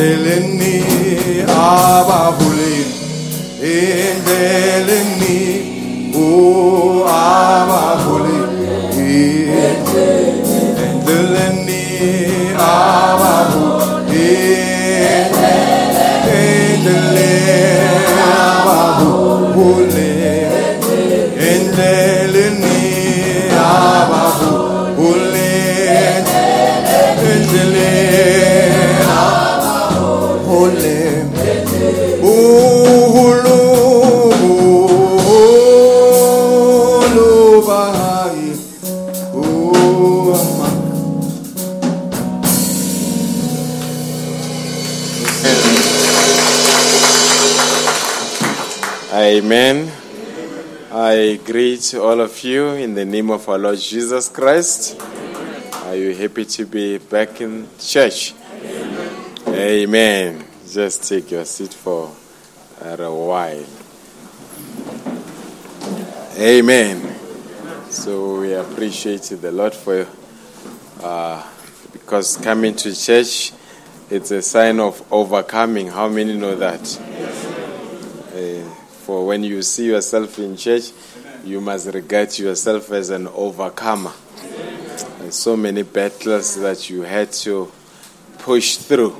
Endleleni abaholi endleleni o abaholi endleleni abaholi endleleni abaholi endleleni all of you in the name of our Lord Jesus Christ. Are you happy to be back in church? Amen. just take your seat for a while. Amen. So we appreciate the Lord for uh, because coming to church it's a sign of overcoming. How many know that? Uh, for when you see yourself in church, you must regard yourself as an overcomer. And so many battles that you had to push through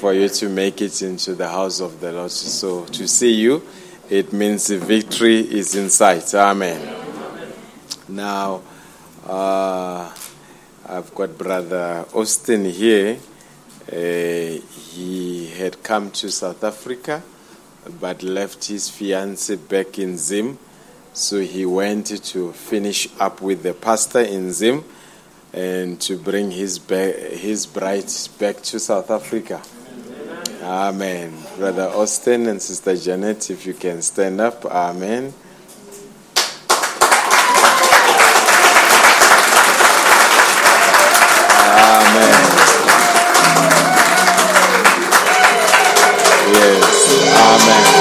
for you to make it into the house of the Lord. So to see you, it means the victory is in sight. Amen. Now, uh, I've got Brother Austin here. Uh, he had come to South Africa but left his fiancée back in Zim. So he went to finish up with the pastor in Zim and to bring his, his bride back to South Africa. Amen. Brother Austin and Sister Janet, if you can stand up. Amen. Amen. Yes. Amen.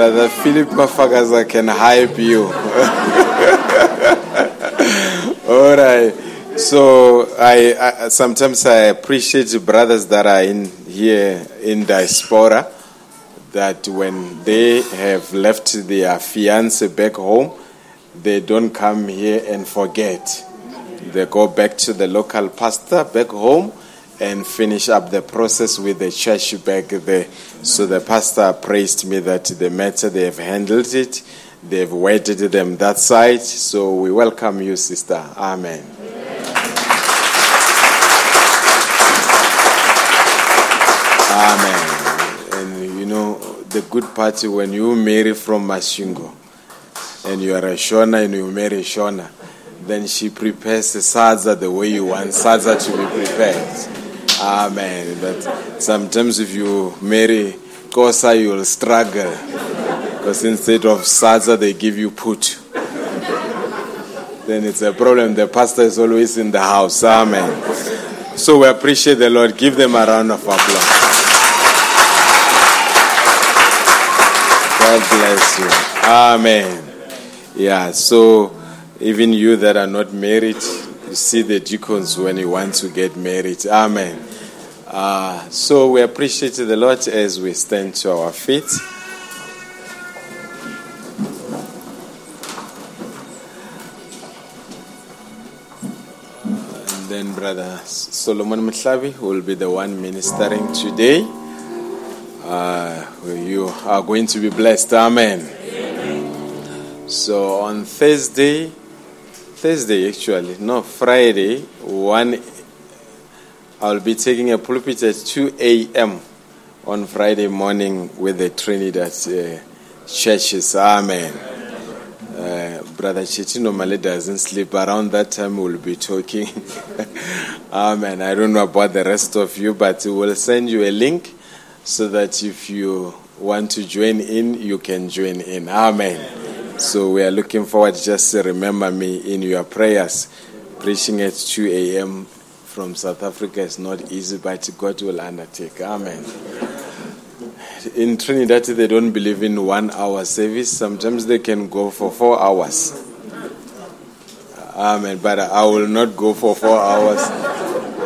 Brother Philip Mafagaza can hype you. All right. So I, I sometimes I appreciate the brothers that are in here in diaspora that when they have left their fiance back home, they don't come here and forget. They go back to the local pastor back home and finish up the process with the church back there. So the pastor praised me that the matter they have handled it, they've waited them that side. So we welcome you, sister. Amen. Amen. And you know, the good part when you marry from Masvingo and you are a Shona and you marry Shona, then she prepares the sadza the way you want sadza to be prepared. Amen. But sometimes if you marry Xhosa, you'll struggle. Because instead of sadza, they give you put. Then it's a problem. The pastor is always in the house. Amen. So we appreciate the Lord. Give them a round of applause. God bless you. Amen. Yeah, so even you that are not married, you see the deacons when you want to get married. Amen. Uh, so we appreciate the Lord as we stand to our feet. And then Brother Solomon Mutlavi will be the one ministering today. Uh, you are going to be blessed. Amen. So on Thursday, Thursday actually, no, Friday, 1, I'll be taking a pulpit at 2 a.m. on Friday morning with the Trinidad uh, churches. Amen. Uh, Brother Chichi normally doesn't sleep. Around that time, we'll be talking. Amen. I don't know about the rest of you, but we'll send you a link so that if you want to join in, you can join in. Amen. So we are looking forward. Just remember me in your prayers. Preaching at 2 a.m. from South Africa is not easy, but God will undertake. Amen. In Trinidad, they don't believe in one hour service. Sometimes they can go for four hours. Amen. But I will not go for four hours.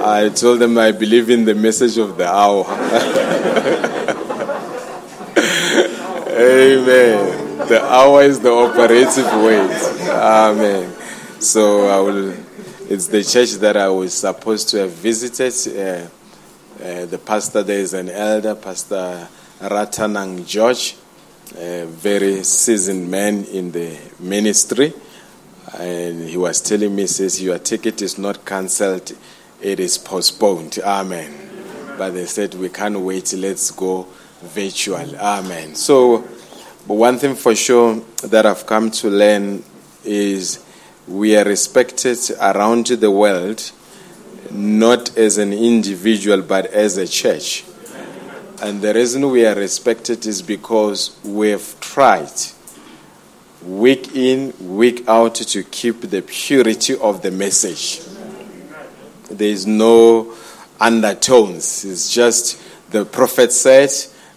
I told them I believe in the message of the hour. Amen. The hour is the operative weight. Amen. So I will. It's the church that I was supposed to have visited. Uh, uh, the pastor there is an elder, Pastor Ratanang George, a very seasoned man in the ministry. And he was telling me, says, Your ticket is not cancelled, it is postponed. Amen. But they said, We can't wait, let's go virtual. Amen. So, but one thing for sure that I've come to learn is we are respected around the world, not as an individual, but as a church. And the reason we are respected is because we've tried week in, week out to keep the purity of the message. There is no undertones. It's just the prophet said,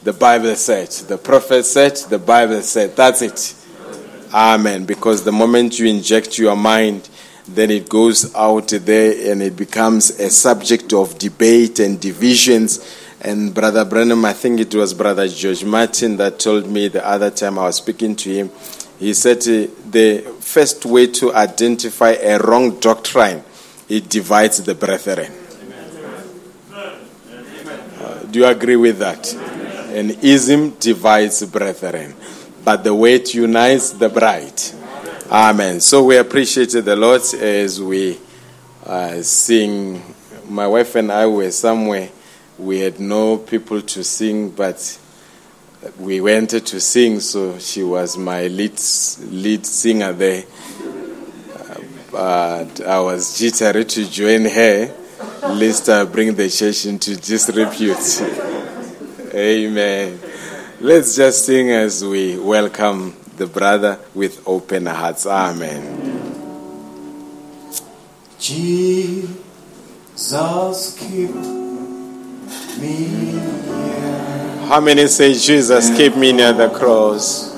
the Bible said. The prophet said, the Bible said. That's it. Amen. Because the moment you inject your mind, then it goes out there and it becomes a subject of debate and divisions. And Brother Branham, I think it was Brother George Martin that told me the other time I was speaking to him. He said uh, the first way to identify a wrong doctrine, it divides the brethren. Uh, do you agree with that? An ism divides brethren, but the weight unites the bride. Amen. So we appreciate the Lord as we uh, sing. My wife and I were somewhere. We had no people to sing, but we went to sing, so she was my lead, lead singer there. Uh, but I was jittery to join her, lest I bring the church into disrepute. Amen. Let's just sing as we welcome the brother with open hearts. Amen. Jesus, keep me near. How many say, Jesus, keep me near the cross?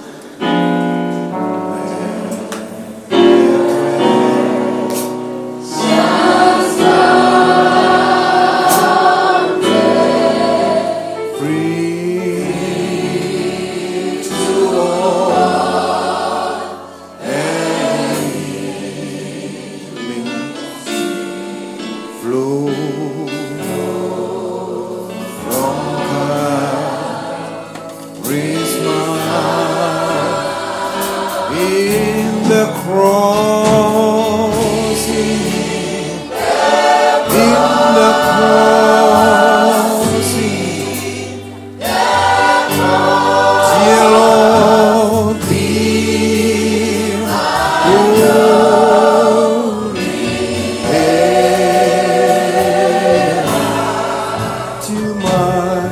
To my,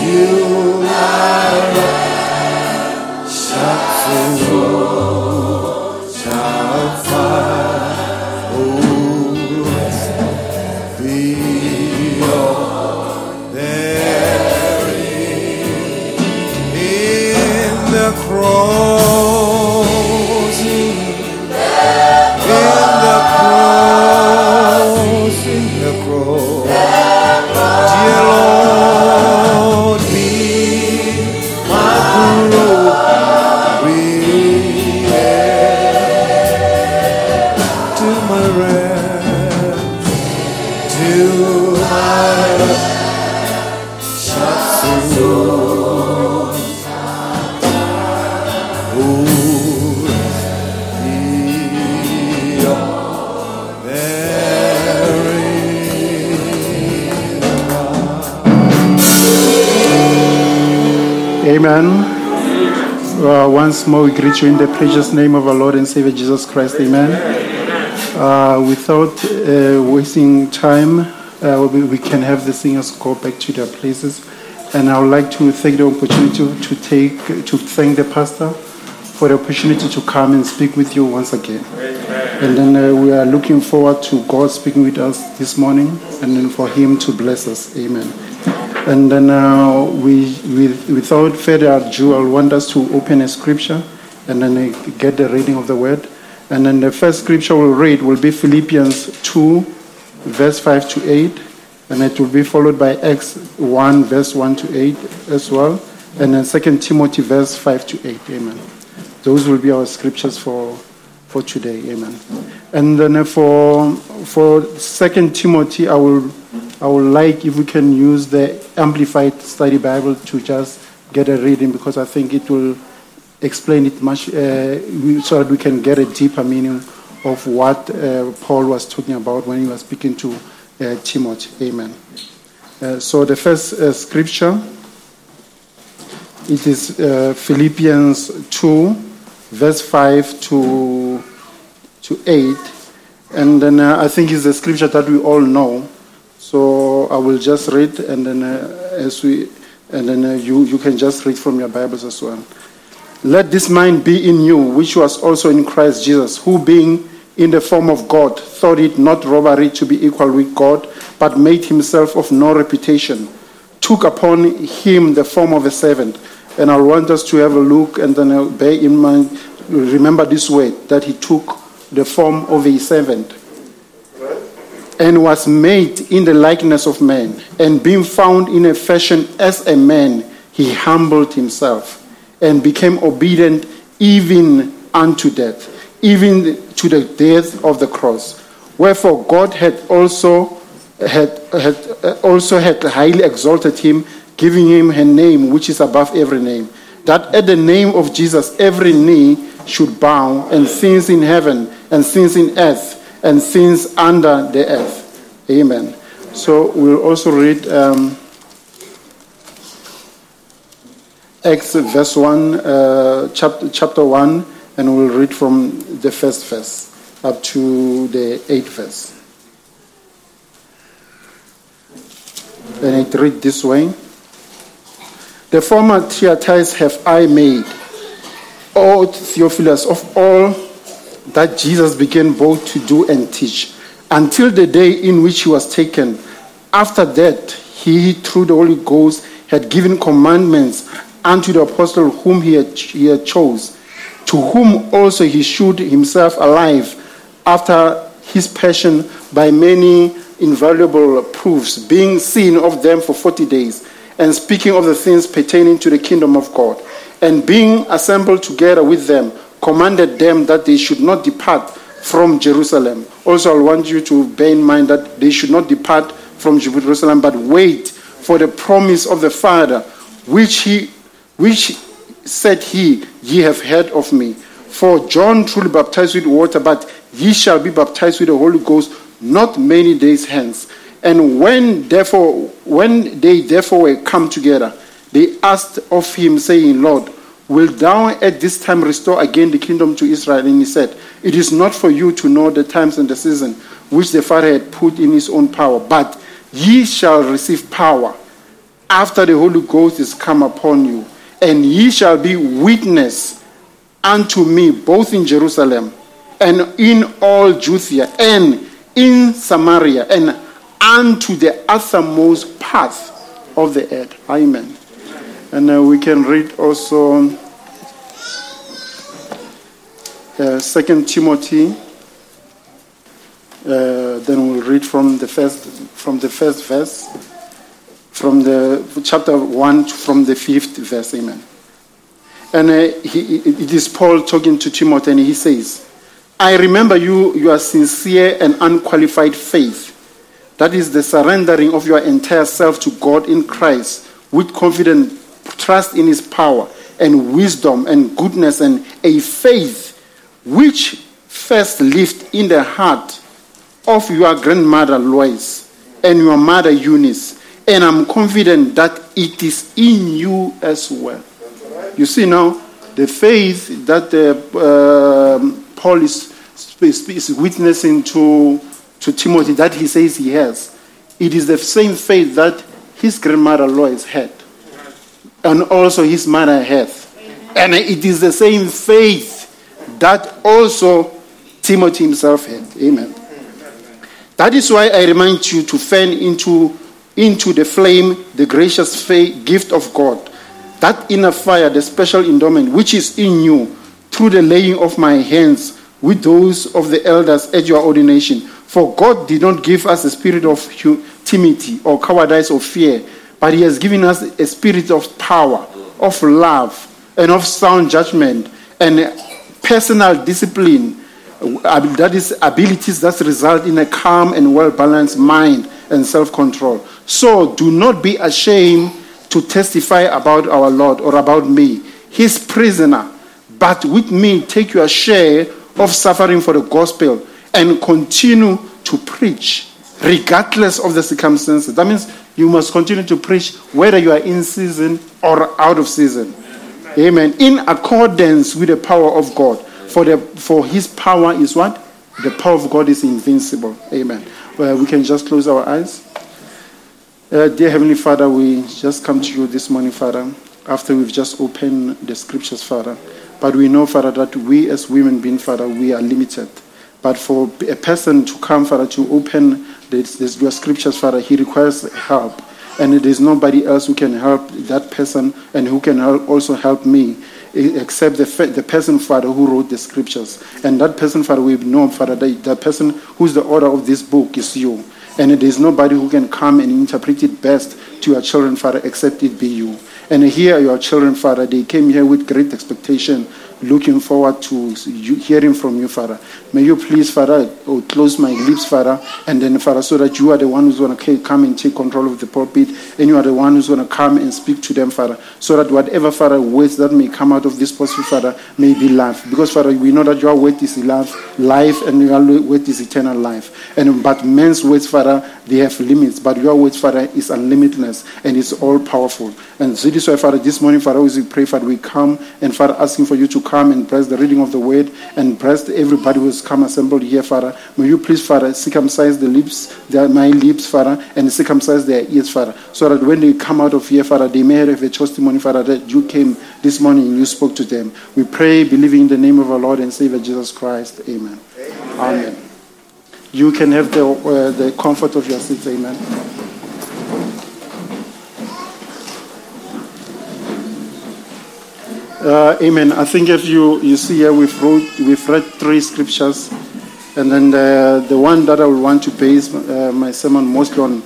to once more, we greet you in the precious name of our Lord and Savior Jesus Christ. Amen. Uh, without uh, wasting time, uh, we, we can have the singers go back to their places. And I would like to take the opportunity to, take to thank the pastor for the opportunity to come and speak with you once again. And then uh, we are looking forward to God speaking with us this morning, and then for Him to bless us. Amen. And then uh, we, with, without further ado, I want us to open a scripture and then uh, get the reading of the word. And then the first scripture we'll read will be Philippians 2, verse 5 to 8. And it will be followed by Acts 1, verse 1 to 8 as well. And then 2 Timothy, verse 5 to 8. Amen. Those will be our scriptures for, for today. Amen. And then uh, for, for 2 Timothy, I will I would like if we can use the Amplified Study Bible to just get a reading because I think it will explain it much uh, so that we can get a deeper meaning of what uh, Paul was talking about when he was speaking to uh, Timothy. Amen. Uh, so the first uh, scripture it is uh, Philippians 2, verse 5 to, to 8. And then I think it's a scripture that we all know. So I will just read and then uh, as we, and then uh, you, you can just read from your Bibles as well. Let this mind be in you, which was also in Christ Jesus, who being in the form of God, thought it not robbery to be equal with God, but made himself of no reputation, took upon him the form of a servant. And I want us to have a look and then uh, bear in mind, remember this word, that he took the form of a servant and was made in the likeness of man. And being found in a fashion as a man, he humbled himself and became obedient even unto death, even to the death of the cross. Wherefore God had also had, had uh, also had highly exalted him, giving him a name which is above every name, that at the name of Jesus every knee should bow, and things in heaven and things in earth and sins under the earth. Amen. So we'll also read um, Acts verse 1, uh, chapter, chapter 1, and we'll read from the first verse up to the eighth verse. And it read this way. The former treatise have I made, O Theophilus, of all that Jesus began both to do and teach, until the day in which he was taken. After that, he, through the Holy Ghost, had given commandments unto the apostle whom he had, he had chose, to whom also he shewed himself alive after his passion by many invaluable proofs, being seen of them for forty days, and speaking of the things pertaining to the kingdom of God, and being assembled together with them, commanded them that they should not depart from Jerusalem. Also, I want you to bear in mind that they should not depart from Jerusalem, but wait for the promise of the Father, which he, which said he, ye have heard of me. For John truly baptized with water, but ye shall be baptized with the Holy Ghost not many days hence. And when therefore, when they therefore were come together, they asked of him, saying, Lord, Wilt thou at this time restore again the kingdom to Israel? And he said, It is not for you to know the times and the season which the Father had put in his own power, but ye shall receive power after the Holy Ghost is come upon you, and ye shall be witness unto me both in Jerusalem and in all Judea and in Samaria and unto the uttermost path of the earth. Amen. And uh, we can read also uh, Second Timothy. Uh, then we'll read from the first from the first verse, from the chapter one from the fifth verse. Amen. And uh, he, it is Paul talking to Timothy, and he says, "I remember you your sincere and unqualified faith." That is the surrendering of your entire self to God in Christ with confident trust in His power and wisdom and goodness and a faith which first lived in the heart of your grandmother Lois and your mother Eunice. And I'm confident that it is in you as well. You see now, the faith that uh, um, Paul is, is witnessing to to Timothy that he says he has, it is the same faith that his grandmother Lois had, and also his mother had. And it is the same faith that also Timothy himself had. Amen. That is why I remind you to fan into, into the flame the gracious faith, gift of God, that inner fire, the special endowment which is in you through the laying of my hands with those of the elders at your ordination. For God did not give us a spirit of timidity or cowardice or fear, but He has given us a spirit of power, of love, and of sound judgment and personal discipline. That is abilities that result in a calm and well balanced mind and self control. So do not be ashamed to testify about our Lord or about me, His prisoner, but with me take your share of suffering for the gospel and continue to preach regardless of the circumstances. That means you must continue to preach whether you are in season or out of season. Amen. In accordance with the power of God. For, the, for his power is what? The power of God is invincible. Amen. Well, we can just close our eyes. Uh, dear Heavenly Father, we just come to you this morning, Father, after we've just opened the scriptures, Father. But we know, Father, that we as women being, Father, we are limited. But for a person to come, Father, to open this, this, your scriptures, Father, he requires help. And there is nobody else who can help that person and who can also help me except the, the person, Father, who wrote the scriptures. And that person, Father, we know, Father, that the person who's the author of this book is you. And there is nobody who can come and interpret it best to your children, Father, except it be you. And here, your children, Father, they came here with great expectation, looking forward to hearing from you, Father. May you please, Father, oh, close my lips, Father, and then, Father, so that you are the one who's going to come and take control of the pulpit, and you are the one who's going to come and speak to them, Father, so that whatever, Father, words that may come out of this pulpit, Father, may be life. Because, Father, we know that your word is life, life, and your word is eternal life. And but men's words, Father, they have limits, but your words, Father, is unlimitedness, and it's all powerful. And so this is why, Father, this morning, Father, we pray, Father, we come and Father, asking for you to come and bless the reading of the word and bless everybody who has come assembled here, Father. May you please, Father, circumcise the lips, their, my lips, Father, and circumcise their ears, Father, so that when they come out of here, Father, they may have a testimony, Father, that you came this morning and you spoke to them. We pray, believing in the name of our Lord and Savior Jesus Christ. Amen. Amen. Amen. You can have the, uh, the comfort of your seats. Amen. Uh, amen. I think if you, you see here, we've, wrote, we've read three scriptures, and then the, the one that I will want to base uh, my sermon mostly on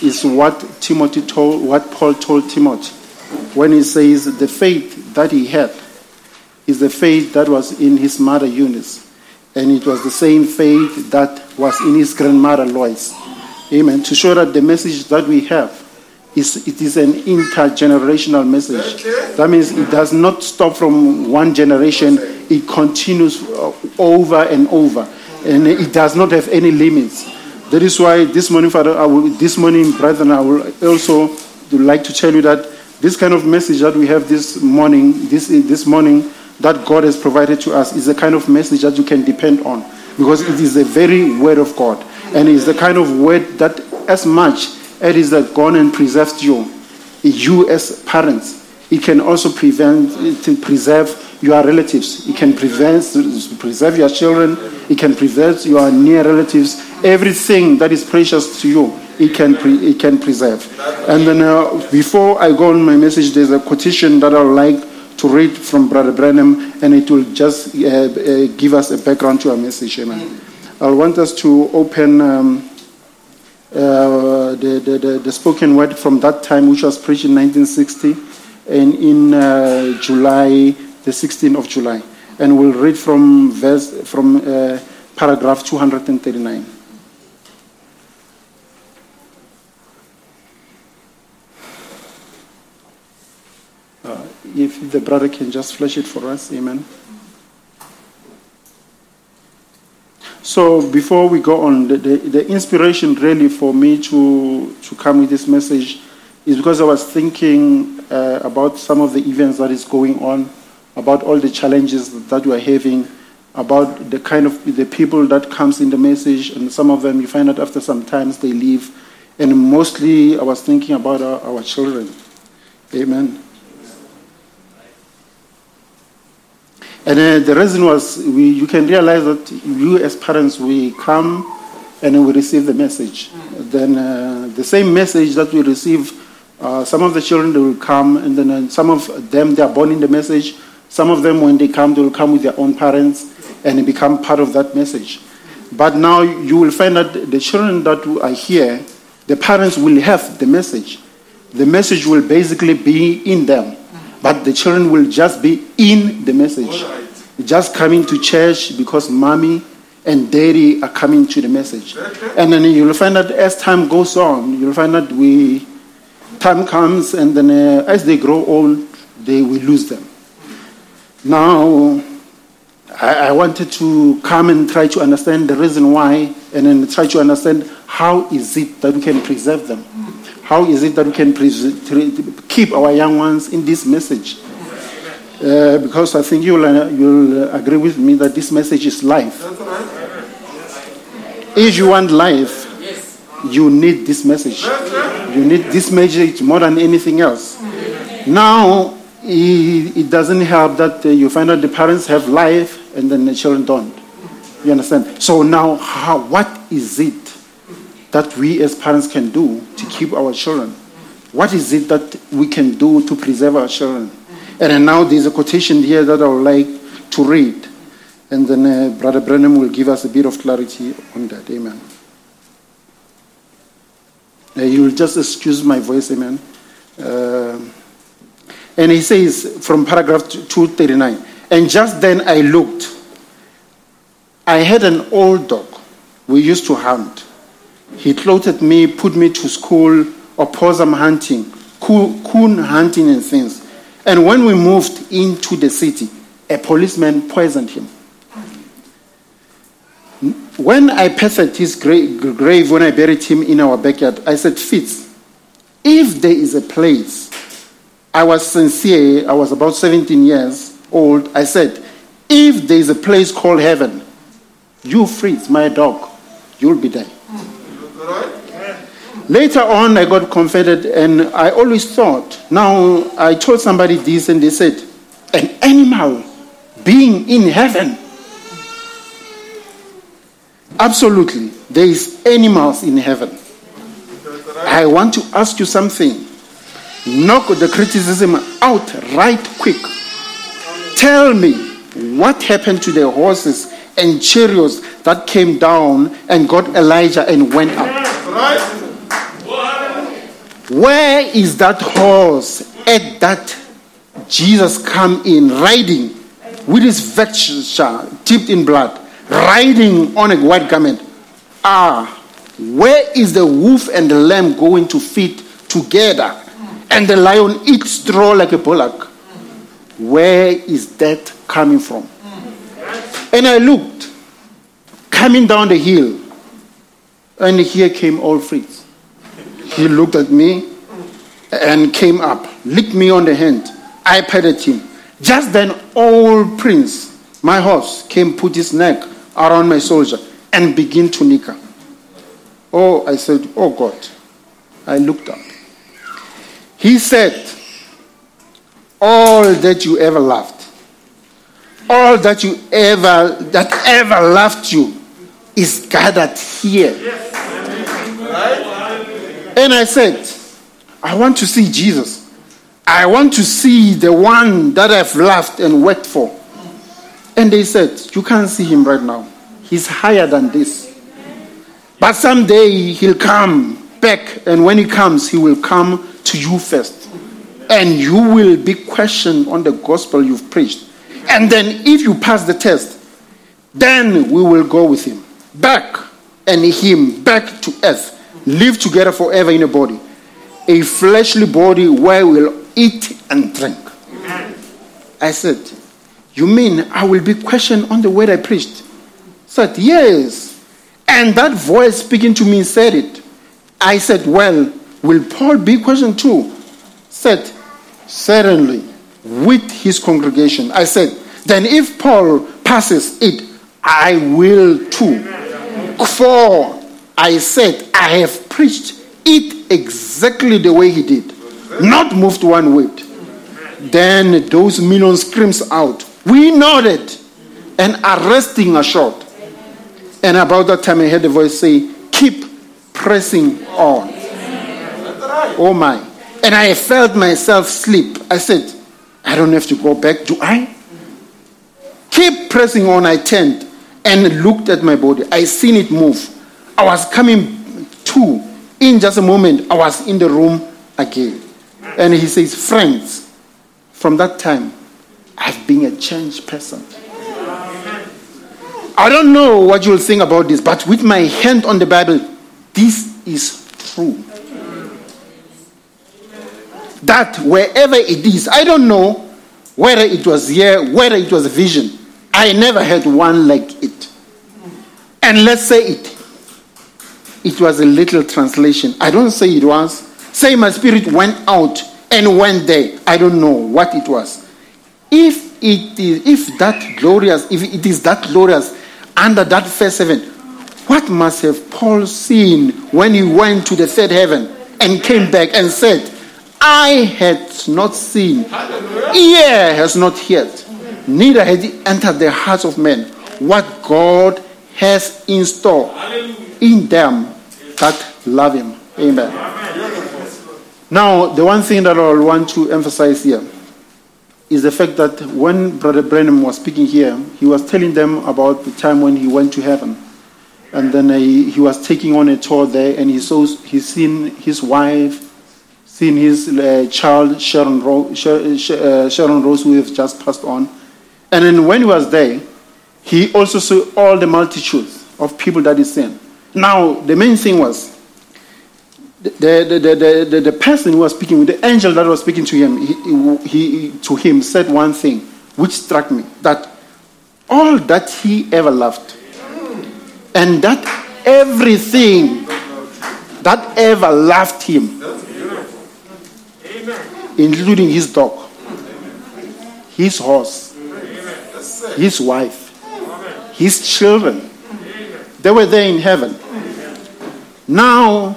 is what Timothy told, what Paul told Timothy when he says the faith that he had is the faith that was in his mother Eunice, and it was the same faith that was in his grandmother Lois. Amen. To show that the message that we have is it is an intergenerational message. That means it does not stop from one generation, it continues uh, over and over. And it does not have any limits. That is why this morning, Father, I will, this morning, brethren, I will also like to tell you that this kind of message that we have this morning, this, this morning, that God has provided to us is a kind of message that you can depend on because it is the very word of God. And it's the kind of word that, as much it is that gone and preserved you. You as parents, it can also prevent preserve your relatives. It can prevent preserve your children. It can preserve your near relatives. Everything that is precious to you, it can pre, it can preserve. And then uh, before I go on my message, there's a quotation that I would like to read from Brother Branham, and it will just uh, uh, give us a background to our message. Amen. I want us to open. Um, uh, the, the, the, the, spoken word from that time, which was preached in 1960, and in uh, July, the 16th of July. And we'll read from verse from uh, paragraph 239. Uh, if the brother can just flash it for us, amen. So before we go on, the, the, the, inspiration really for me to, to come with this message is because I was thinking uh, about some of the events that is going on, about all the challenges that we are having, about the kind of the people that comes in the message, and some of them you find out after some times they leave. And mostly I was thinking about our, our children. Amen. And uh, the reason was we, you can realize that you, as parents, we come and we receive the message. Then uh, the same message that we receive, uh, some of the children they will come, and then uh, some of them they are born in the message. Some of them, when they come, they will come with their own parents and become part of that message. But now you will find that the children that are here, the parents will have the message. The message will basically be in them but the children will just be in the message. Just coming to church because mommy and daddy are coming to the message. And then you'll find that as time goes on, you'll find that we time comes and then uh, as they grow old, they will lose them. Now, I, I wanted to come and try to understand the reason why and then try to understand how is it that we can preserve them. How is it that we can keep our young ones in this message? Uh, because I think you'll, uh, you'll agree with me that this message is life. If you want life, you need this message. You need this message more than anything else. Now, it, it doesn't help that uh, you find out the parents have life and then the children don't. You understand? So now, how, what is it that we as parents can do to keep our children? What is it that we can do to preserve our children? And now there's a quotation here that I would like to read. And then uh, Brother Branham will give us a bit of clarity on that. Amen. Uh, you will just excuse my voice, amen. Uh, and he says from paragraph 239 And just then I looked. I had an old dog we used to hunt. He clothed me, put me to school, opossum hunting, coon hunting, and things. And when we moved into the city, a policeman poisoned him. When I pathed his grave, when I buried him in our backyard, I said, Fritz, if there is a place, I was sincere, I was about 17 years old, I said, if there is a place called heaven, you, Fritz, my dog, you'll be there. Later on, I got converted, and I always thought. Now, I told somebody this, and they said, an animal being in heaven. Absolutely, there is animals in heaven. I want to ask you something. Knock the criticism out right quick. Tell me what happened to the horses and chariots that came down and got Elijah and went up. Where is that horse at that Jesus come in riding with his vesture dipped in blood, riding on a white garment? Ah, where is the wolf and the lamb going to feed together? And the lion eats straw like a bullock. Where is that coming from? And I looked, coming down the hill, and here came old Fritz. He looked at me and came up, licked me on the hand. I patted him. Just then, old Prince, my horse, came, put his neck around my soldier, and began to nicker. Oh, I said, Oh God. I looked up. He said, All that you ever loved, all that you ever, that ever loved you, is gathered here. And I said, I want to see Jesus. I want to see the one that I've loved and worked for. And they said, You can't see him right now. He's higher than this. But someday he'll come back, and when he comes, he will come to you first. And you will be questioned on the gospel you've preached. And then, if you pass the test, then we will go with him back and him back to earth, live together forever in a body, a fleshly body where we'll eat and drink. I said, You mean I will be questioned on the word I preached? Said, Yes. And that voice speaking to me said it. I said, Well, will Paul be questioned too? Said, Certainly, with his congregation. I said, Then if Paul passes it, I will too. For I said, I have preached it exactly the way he did, not moved one whit. Then those millions screams out. We nodded and arresting a shot. And about that time, I heard the voice say, Keep pressing on. Oh my. And I felt myself sleep. I said, I don't have to go back, do I? Keep pressing on. I turned and looked at my body. I seen it move. I was coming to. In just a moment, I was in the room again. And he says, Friends, from that time, I've been a changed person. I don't know what you'll think about this, but with my hand on the Bible, this is true. That wherever it is, I don't know whether it was here, whether it was a vision. I never had one like it. And let's say it. It was a little translation. I don't say it was. Say my spirit went out and went there. I don't know what it was. If it is, if that glorious, if it is that glorious under that first heaven, what must have Paul seen when he went to the third heaven and came back and said, I had not seen, ear has not heard, neither has it entered the hearts of men what God has in store in them that love Him. Amen. Now, the one thing that I want to emphasize here is the fact that when Brother Branham was speaking here, he was telling them about the time when he went to heaven. And then he, he was taking on a tour there, and he saw he seen his wife, seen his uh, child Sharon, Ro- Sha- uh, Sharon Rose, who has just passed on. And then when he was there, he also saw all the multitudes of people that he seen. Now, the main thing was the, the, the, the, the, person who was speaking, with the angel that was speaking to him, he, he, to him said one thing which struck me that all that he ever loved and that everything that ever loved him, including his dog, his horse, his wife, his children, they were there in heaven. Now,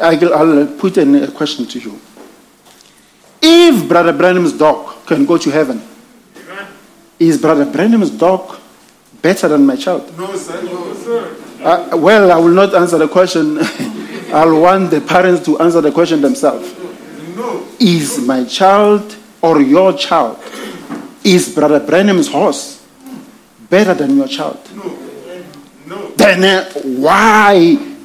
I'll put a question to you. If Brother Branham's dog can go to heaven, is Brother Branham's dog better than my child? No, sir. No, sir. Uh, well, I will not answer the question. I'll want the parents to answer the question themselves. Is my child or your child, is Brother Branham's horse better than your child? No. No. Then uh, why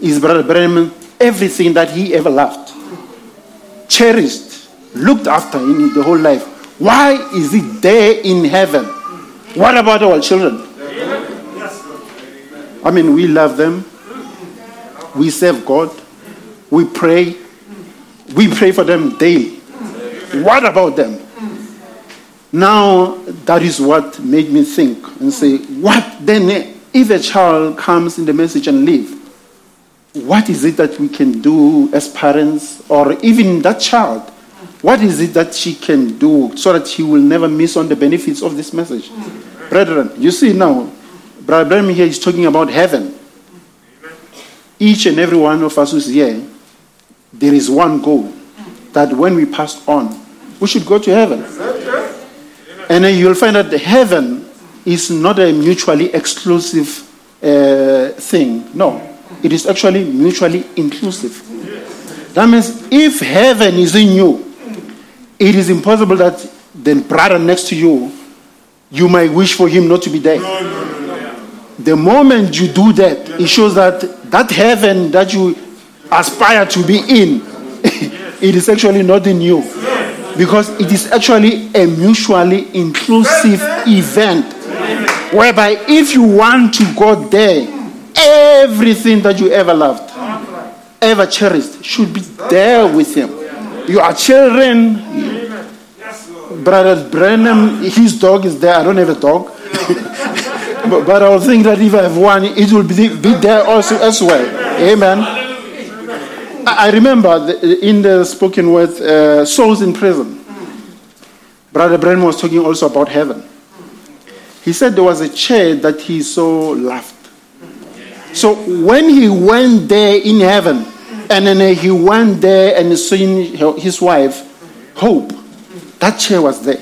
is Brother Branham everything that he ever loved, cherished, looked after in the whole life? Why is it there in heaven? What about our children? I mean, we love them. We serve God. We pray. We pray for them daily. What about them? Now, that is what made me think and say, what then if a child comes in the message and leave? What is it that we can do as parents or even that child? What is it that she can do so that he will never miss on the benefits of this message? Brethren, you see now, Brother Branham here is talking about heaven. Each and every one of us who's here, there is one goal that when we pass on, we should go to heaven. And then you'll find that heaven is not a mutually exclusive uh, thing. No, it is actually mutually inclusive. That means if heaven is in you, it is impossible that the brother next to you, you might wish for him not to be there. No, no, no, no. The moment you do that, it shows that that heaven that you aspire to be in, it is actually not in you. Because it is actually a mutually inclusive event. Whereby if you want to go there, everything that you ever loved, ever cherished, should be there with him. Your children, Brother Branham, his dog is there. I don't have a dog. but, but I will think that if I have one, it will be, be there also as well. Amen. I, remember in the spoken word, uh, souls in prison. Brother Branham was talking also about heaven. He said there was a chair that he so loved. So when he went there in heaven, and then he went there and seen his wife, Hope, that chair was there.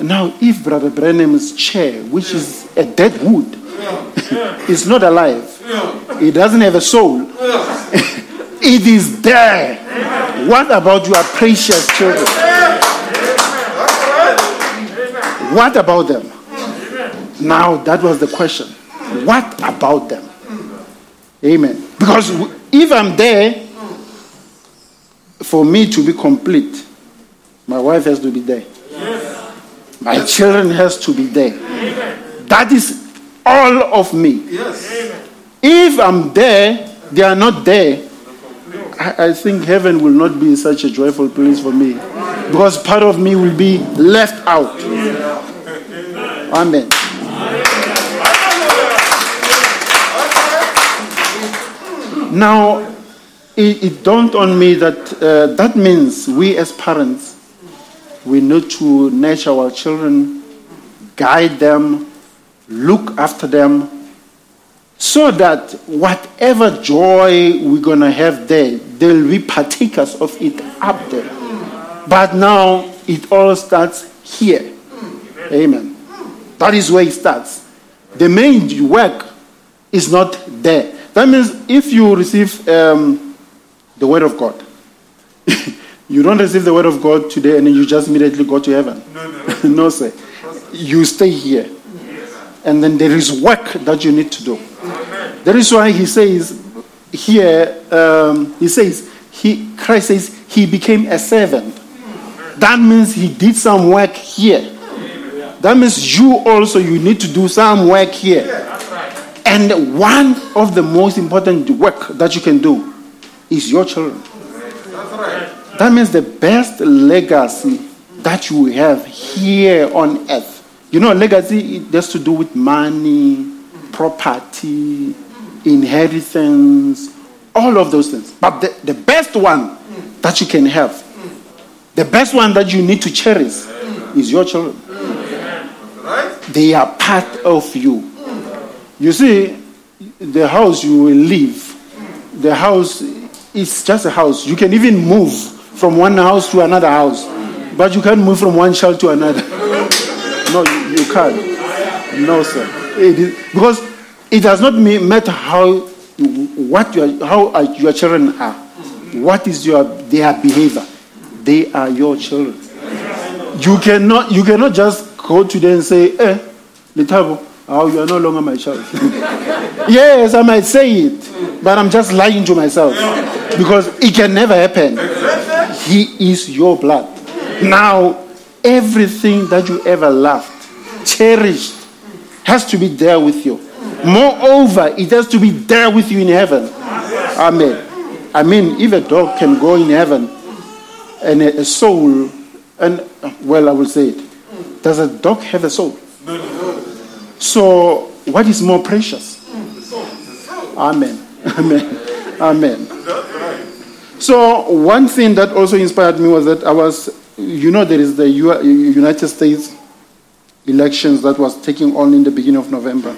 Now, if Brother Branham's chair, which is a dead wood, is not alive, it doesn't have a soul, it is there. What about your precious children? What about them? Now, that was the question. What about them? Amen. Because if I'm there, for me to be complete, my wife has to be there. My children has to be there. That is all of me. Yes. If I'm there, they are not there. I, I think heaven will not be such a joyful place for me. Because part of me will be left out. Amen. Now, it, it, dawned on me that uh, that means we as parents, we need to nurture our children, guide them, look after them, so that whatever joy we're going to have there, they'll be partakers of it up there. But now it all starts here. Amen. That is where it starts. The main work is not there. That means if you receive um, the Word of God, you don't receive the Word of God today and then you just immediately go to heaven. No, no. no sir. You stay here. And then there is work that you need to do. That is why he says here, um, he says, he, Christ says, he became a servant. That means he did some work here. That means you also you need to do some work here. And one of the most important work that you can do is your children. That means the best legacy that you have here on earth. You know, legacy it has to do with money, property, inheritance, all of those things. But the, the best one that you can have, the best one that you need to cherish is your children. They are part of you. You see, the house you will live, the house is just a house. You can even move from one house to another house, but you can't move from one child to another. no, you, you can't. No, sir. It is, because it does not matter how what your how your children are. What is your their behavior? They are your children. You cannot you cannot just go to them and say, "Eh, Litabo, oh, you are no longer my child." yes, I might say it, but I'm just lying to myself because it can never happen. He is your blood. Now, everything that you ever loved, cherished, has to be there with you. Moreover, it has to be there with you in heaven. Amen. I mean, if a dog can go in heaven and a, soul, and well, I will say it. Does a dog have a soul? So, what is more precious? Amen. Amen. Amen. So, one thing that also inspired me was that I was, you know, there is the United States elections that was taking on in the beginning of November.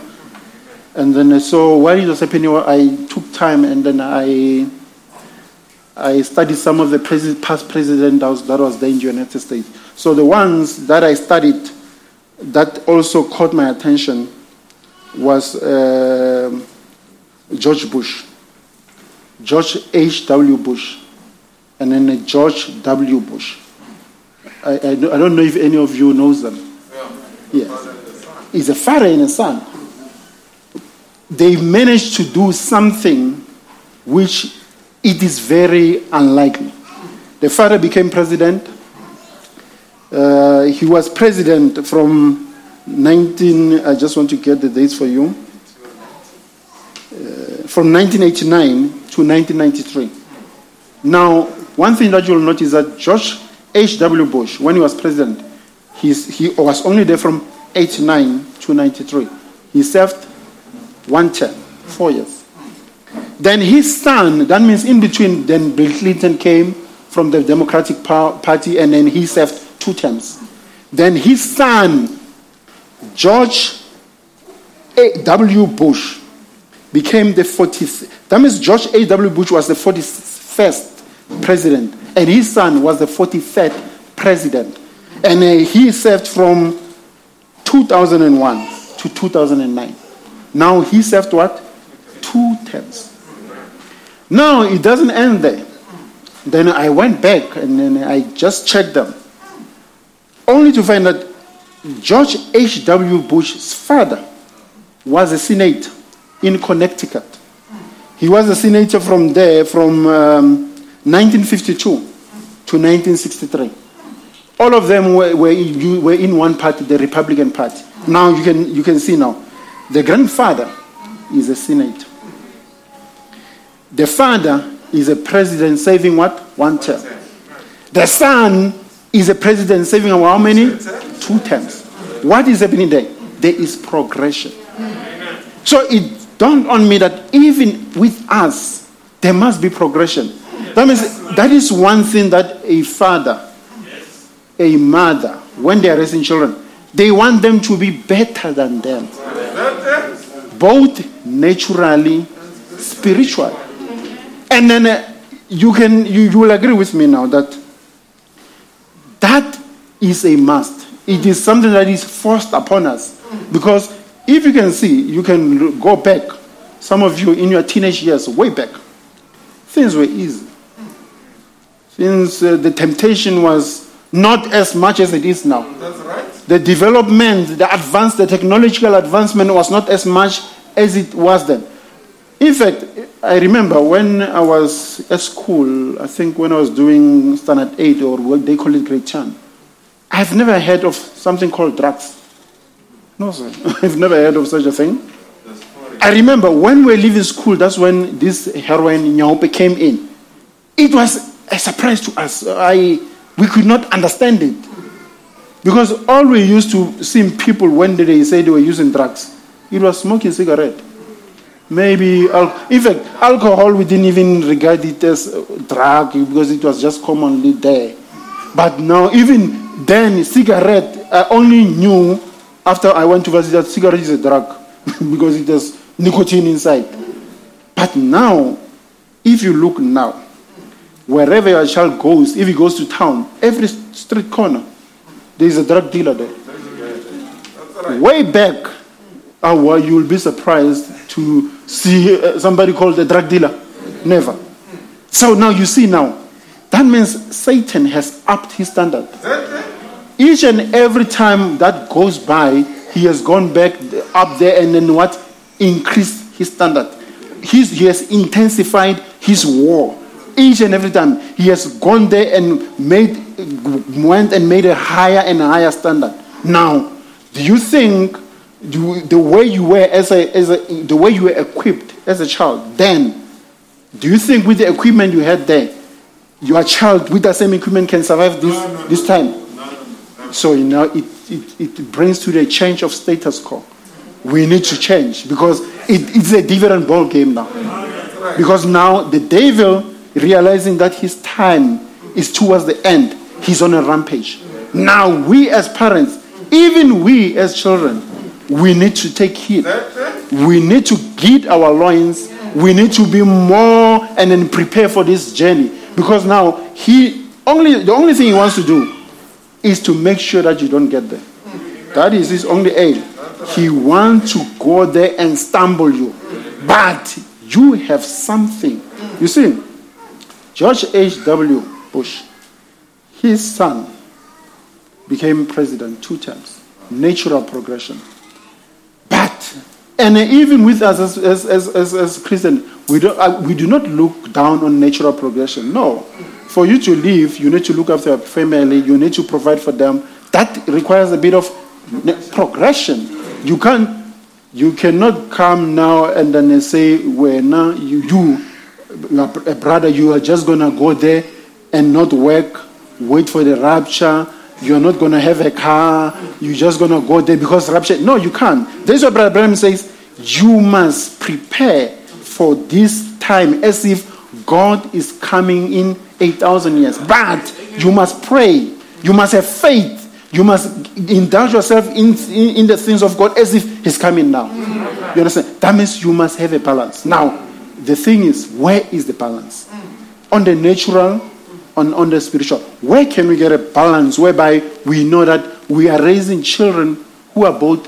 And then, so while it was happening, I took time and then I I studied some of the pres- past presidents that was, there in the United States. So the ones that I studied that also caught my attention was uh, George Bush, George H.W. Bush, and then George W. Bush. I, I, don't know if any of you knows them. Yeah. Yes. He's a father and a son. They managed to do something which it is very unlikely. The father became president. Uh, he was president from 19, I just want to get the dates for you, uh, from 1989 to 1993. Now, one thing that you'll notice is that George H.W. Bush, when he was president, he's, he was only there from 89 to 93. He served one term, four years. Then his son, that means in between, then Bill Clinton came from the Democratic Party and then he served two terms. Then his son, George A.W. Bush, became the 40th. That means George A.W. Bush was the 41st president and his son was the 43rd president. And uh, he served from 2001 to 2009. Now he served what? Two terms. Now it doesn't end there. Then I went back and then I just checked them. Only to find that George H.W. Bush's father was a senator in Connecticut. He was a senator from there from um, 1952 to 1963. All of them were, were, were in one party, the Republican Party. Now you can, you can see now. The grandfather is a senator. The father is a president saving what? One term. The son is a president saving how many? Two terms. What is happening there? There is progression. So it dawned on me that even with us, there must be progression. That means that is one thing that a father, a mother, when they are raising children, they want them to be better than them both naturally, spiritual. And then uh, you can you, you will agree with me now that that is a must. It is something that is forced upon us. Because if you can see, you can go back, some of you in your teenage years, way back, things were easy. Since uh, the temptation was not as much as it is now. That's right. The development, the advance, the technological advancement was not as much as it was then. In fact, I remember when I was at school, I think when I was doing standard 8 or what they call it grade 10, I've never heard of something called drugs. No, sir. I've never heard of such a thing. I remember when we were leaving school, that's when this heroin Nyaope came in. It was a surprise to us. I, we could not understand it. Because all we used to see people when they say they were using drugs, it was smoking cigarette. Maybe, in fact, alcohol we didn't even regard it as drug because it was just commonly there. But now, even then, cigarette, I only knew after I went to visit that cigarette is a drug because it has nicotine inside. But now, if you look now, wherever your child goes, if he goes to town, every street corner, there is a drug dealer there. Way back, uh, well, you will be surprised to see uh, somebody called a drug dealer. Never. So now you see now, that means Satan has upped his standard. Each and every time that goes by, he has gone back up there and then what? Increased his standard. He's, he has intensified his war. Each and every time he has gone there and made went and made a higher and higher standard. Now, do you think you, the way you were as a, as a the way you were equipped as a child then, do you think with the equipment you had there, your child with the same equipment can survive this this time? So you know, it, it, it brings to the change of status quo. We need to change because it, it's a different ball game now. Because now the devil, realizing that his time is towards the end, he's on a rampage. Now we as parents, even we as children, we need to take heed. We need to gird our loins. We need to be more and then prepare for this journey. Because now he only the only thing he wants to do is to make sure that you don't get there. That is his only aim. He wants to go there and stumble you. But you have something. You see, George H.W. Bush, his son became president two times. Natural progression. But, and even with us as, as, as, as, Christians, we, don't, uh, we do not look down on natural progression. No. For you to live, you need to look after your family, you need to provide for them. That requires a bit of progression. You can't, you cannot come now and then say, well, now you, you, Eh, brother, you are just going to go there and not work, wait for the rapture. You're not going to have a car. You're just going to go there because rapture. No, you can't. This is what Brother Branham says. You must prepare for this time as if God is coming in 8,000 years. But you must pray. You must have faith. You must indulge yourself in, in, in the things of God as if He's coming now. You understand? That means you must have a balance. Now, the thing is, where is the balance? On the natural, on, on the spiritual. Where can we get a balance whereby we know that we are raising children who are both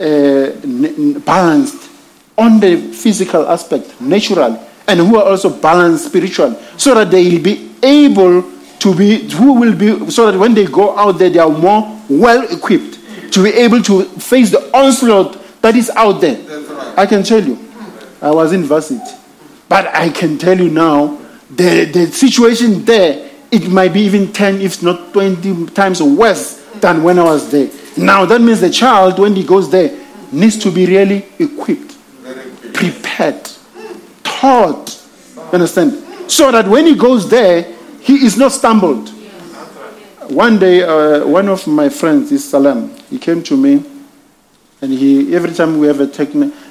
uh, n- balanced on the physical aspect, natural, and who are also balanced spiritual, so that they will be able to be, who will be, so that when they go out there, they are more well equipped to be able to face the onslaught that is out there. I can tell you, I was in varsity, but I can tell you now, the, the situation there, it might be even 10, if not 20 times worse than when I was there. Now, that means the child, when he goes there, needs to be really equipped, prepared, taught. You understand? So that when he goes there, he is not stumbled. One day, uh, one of my friends, is Salam, he came to me, and he every time we have a techni- uh,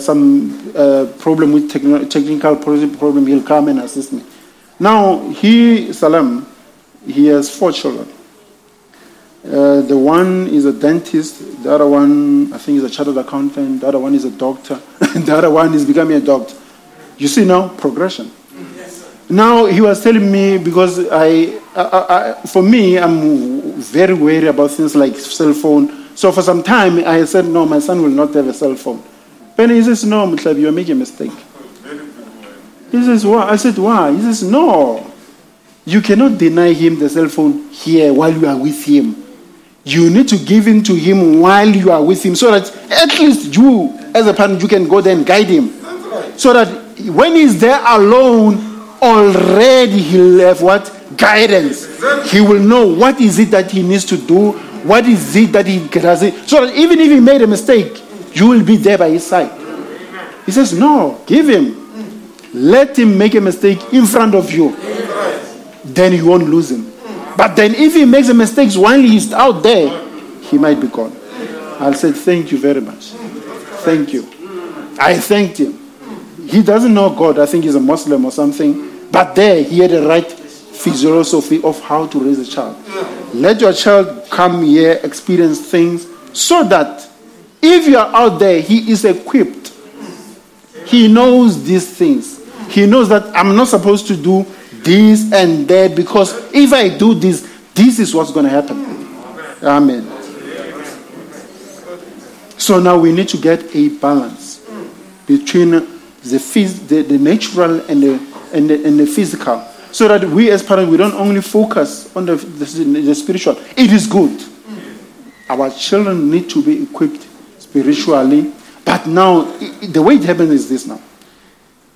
some uh, problem with techni- technical pro- problem, he'll come and assist me. Now, he, Salam, he has four children. Uh, the one is a dentist, The other one, I think, is a chartered accountant. The other one is a doctor. the other one is becoming a doctor. You see now progression. Now he was telling me because I, I, I, for me, I'm very wary about things like cell phone. So for some time, I said, no, my son will not have a cell phone. Then he says, no, Mutlabi, you're making a mistake. He says, why? I said, why? He says, no. You cannot deny him the cell phone here while you are with him. You need to give it to him while you are with him so that at least you, as a parent, you can go there and guide him. So that when he's there alone, already he'll have what? Guidance. He will know what is it that he needs to do, what is it that he does it. So that even if he made a mistake, you will be there by his side. He says, No, give him. Let him make a mistake in front of you. Then you won't lose him. But then if he makes a mistake while he's out there, he might be gone. I'll say, Thank you very much. Thank you. I thanked him. He doesn't know God. I think he's a Muslim or something. But there, he had the right philosophy of how to raise a child. Let your child come here, experience things, so that if you are out there, he is equipped. He knows these things. He knows that I'm not supposed to do this and that because if I do this, this is what's going to happen. Amen. So now we need to get a balance between the, phys- the, the natural and the, and, the, and the physical. So that we as parents, we don't only focus on the, the, the spiritual. It is good. Our children need to be equipped spiritually. But now, the way it happens is this now.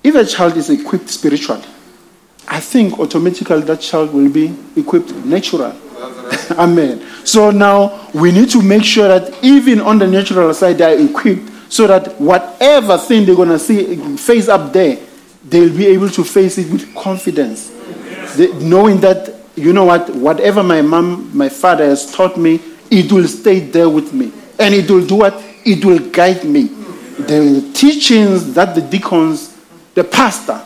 If a child is equipped spiritually, I think automatically that child will be equipped naturally. Amen. So now we need to make sure that even on the natural side they are equipped so that whatever thing they're gonna see face up there, they'll be able to face it with confidence. They- knowing that you know what, whatever my mom, my father has taught me, it will stay there with me. And it will do what? It will guide me. The teachings that the deacons, the pastor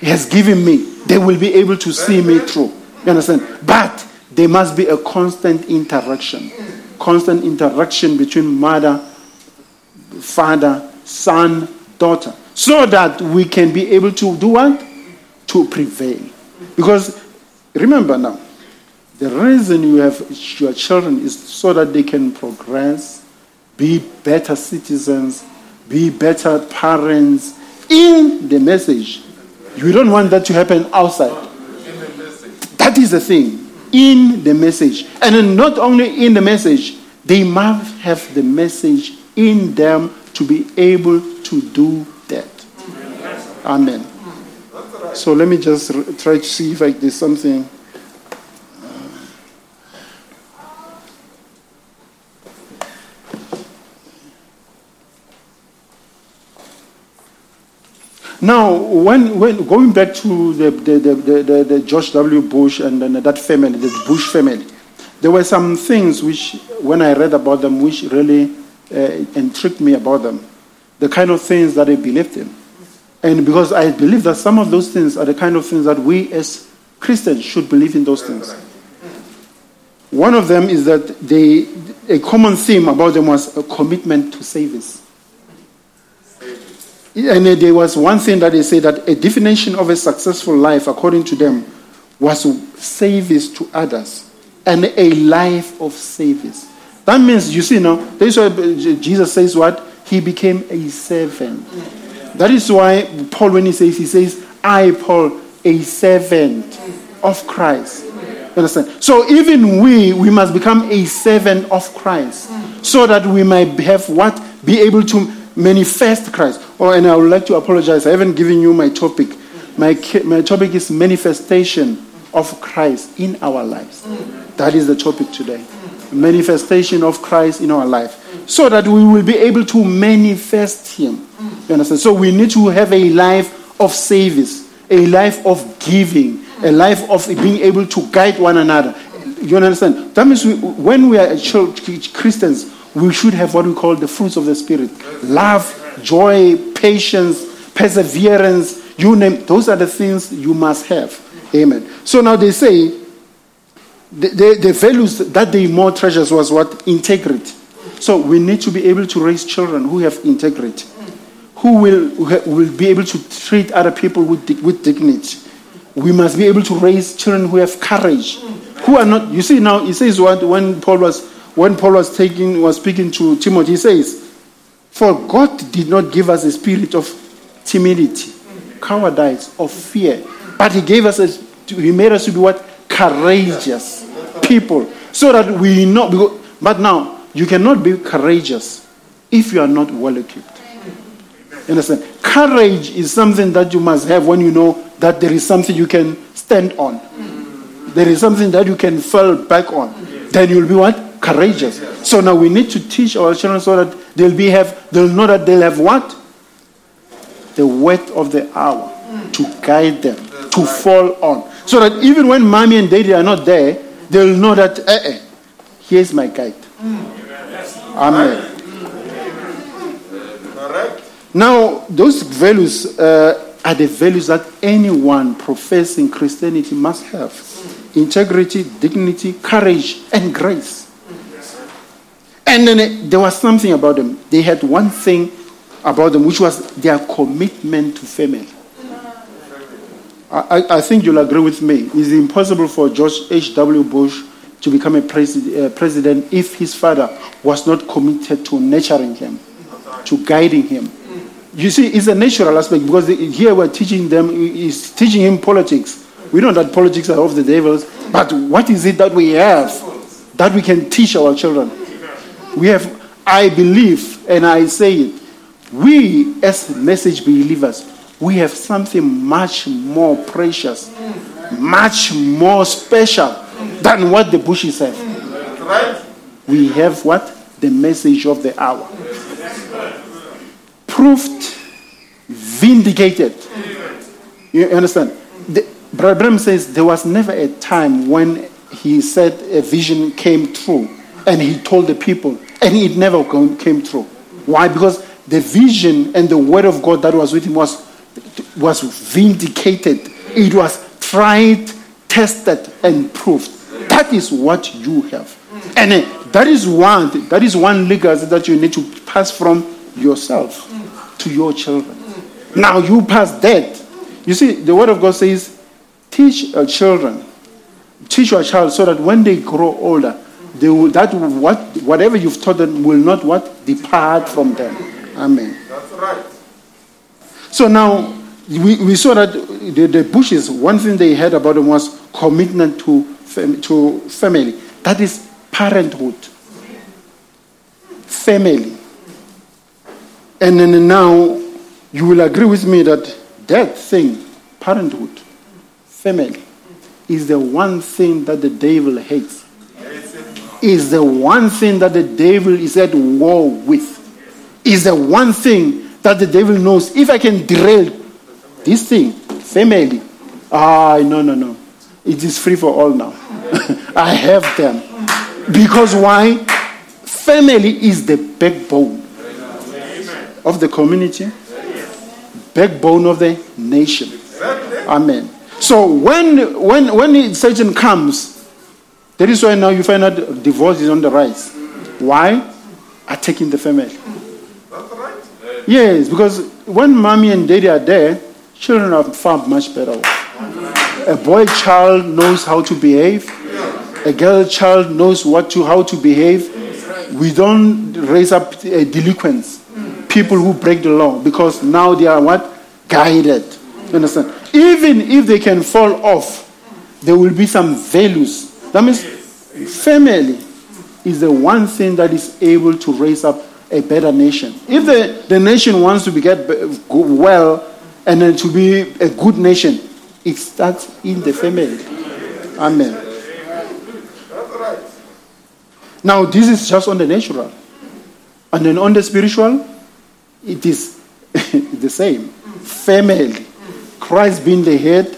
has given me, they will be able to see me through. You understand? But there must be a constant interaction. Constant interaction between mother, father, son, daughter. So that we can be able to do what? To prevail. Because remember now, the reason you have your children is so that they can progress, be better citizens, be better parents in the message. You don't want that to happen outside. That is the thing. In the message. And not only in the message, they must have the message in them to be able to do that. Amen. So let me just try to see if I, there's something. Now, when, when going back to the, the, the, the, the, George W. Bush and then that family, the Bush family, there were some things which, when I read about them, which really uh, intrigued me about them. The kind of things that they believed in. And because I believe that some of those things are the kind of things that we as Christians should believe in those things. One of them is that they, a common theme about them was a commitment to service. And there was one thing that they said that a definition of a successful life, according to them, was service to others and a life of service. That means, you see, now, this is why Jesus says what? He became a servant. That is why Paul, when he says, he says, I, Paul, a servant of Christ. You understand? So even we, we must become a servant of Christ so that we might have what? Be able to manifest Christ. Oh, and I would like to apologize. I haven't given you my topic. My, my topic is manifestation of Christ in our lives. That is the topic today. Manifestation of Christ in our life. So that we will be able to manifest Him. You understand? So we need to have a life of service, a life of giving, a life of being able to guide one another. You understand? That means we, when we are church, Christians, we should have what we call the fruits of the Spirit love, joy, patience, perseverance. You name those are the things you must have. Amen. So now they say the, the, the values that they more treasures was what? Integrity. So we need to be able to raise children who have integrity, who will, will be able to treat other people with, with dignity. We must be able to raise children who have courage, who are not. You see now, he says what when Paul was when Paul was taking was speaking to Timothy, he says, "For God did not give us a spirit of timidity, cowardice, or fear, but He gave us a, He made us to be what courageous people, so that we know. But now you cannot be courageous if you are not well equipped. You understand? Courage is something that you must have when you know that there is something you can stand on. There is something that you can fall back on. Then you'll be what? Courageous. So now we need to teach our children so that they'll be have they'll know that they'll have what? The word of the hour to guide them, to fall on. So that even when mommy and daddy are not there, they'll know that eh, eh, here's my guide. Amen. Now, those values uh, are the values that anyone professing Christianity must have integrity, dignity, courage, and grace. And then uh, there was something about them. They had one thing about them, which was their commitment to family. I, I- think you'll agree with me. It's impossible for George H.W. Bush to become a presi- uh, president if his father was not committed to nurturing him, to guiding him. You see, it's a natural aspect because here we're teaching them, is teaching him politics. We know that politics are of the devils, but what is it that we have that we can teach our children? We have, I believe, and I say it, we as message believers, we have something much more precious, much more special than what the bushes have. We have what? The message of the hour. Proved, vindicated. You understand? The, Brother Branham says there was never a time when he said a vision came true and he told the people and it never came true. Why? Because the vision and the word of God that was with him was, was vindicated. It was tried, tested, and proved. That is what you have. And uh, that is one that is one legacy that you need to pass from yourself to your children. Now you pass that. You see, the word of God says, teach your children, teach your child so that when they grow older, they will, that what whatever you've taught them will not what depart from them. Amen. That's right. So now we, we saw that the, the Bushes, one thing they had about them was commitment to, fam- to family. That is parenthood. Family. And then now you will agree with me that that thing, parenthood, family, is the one thing that the devil hates. Is the one thing that the devil is at war with. Is the one thing that the devil knows. If I can derail this thing, family, ah, no, no, no. It is free for all now. I have them. Because why? Family is the backbone of the community, backbone of the nation. Amen. So when when when Satan comes, that is why now you find out divorce is on the rise. Why? Attacking the family. That's right. Yes, because when mommy and daddy are there, children are far much better off. A boy child knows how to behave. A girl child knows what to how to behave. We don't raise up uh, delinquents, people who break the law, because now they are what guided. You understand? Even if they can fall off, there will be some values. That means family is the one thing that is able to raise up a better nation. If the, the nation wants to be get well and then to be a good nation, it starts in the family. Amen. Now, this is just on the natural. And then on the spiritual, it is the same. Family. Christ being the head,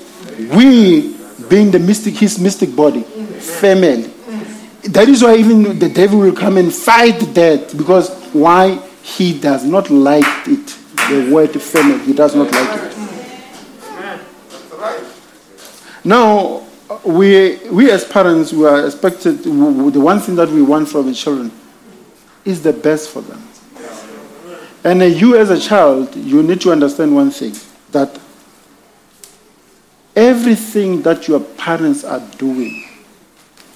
we being the mystic, his mystic body. Family. That is why even the devil will come and fight that because why? He does not like it. The word family, he does not like it. Now, we, we as parents, we are expected, the one thing that we want from the children is the best for them. And uh, you, as a child, you need to understand one thing that everything that your parents are doing,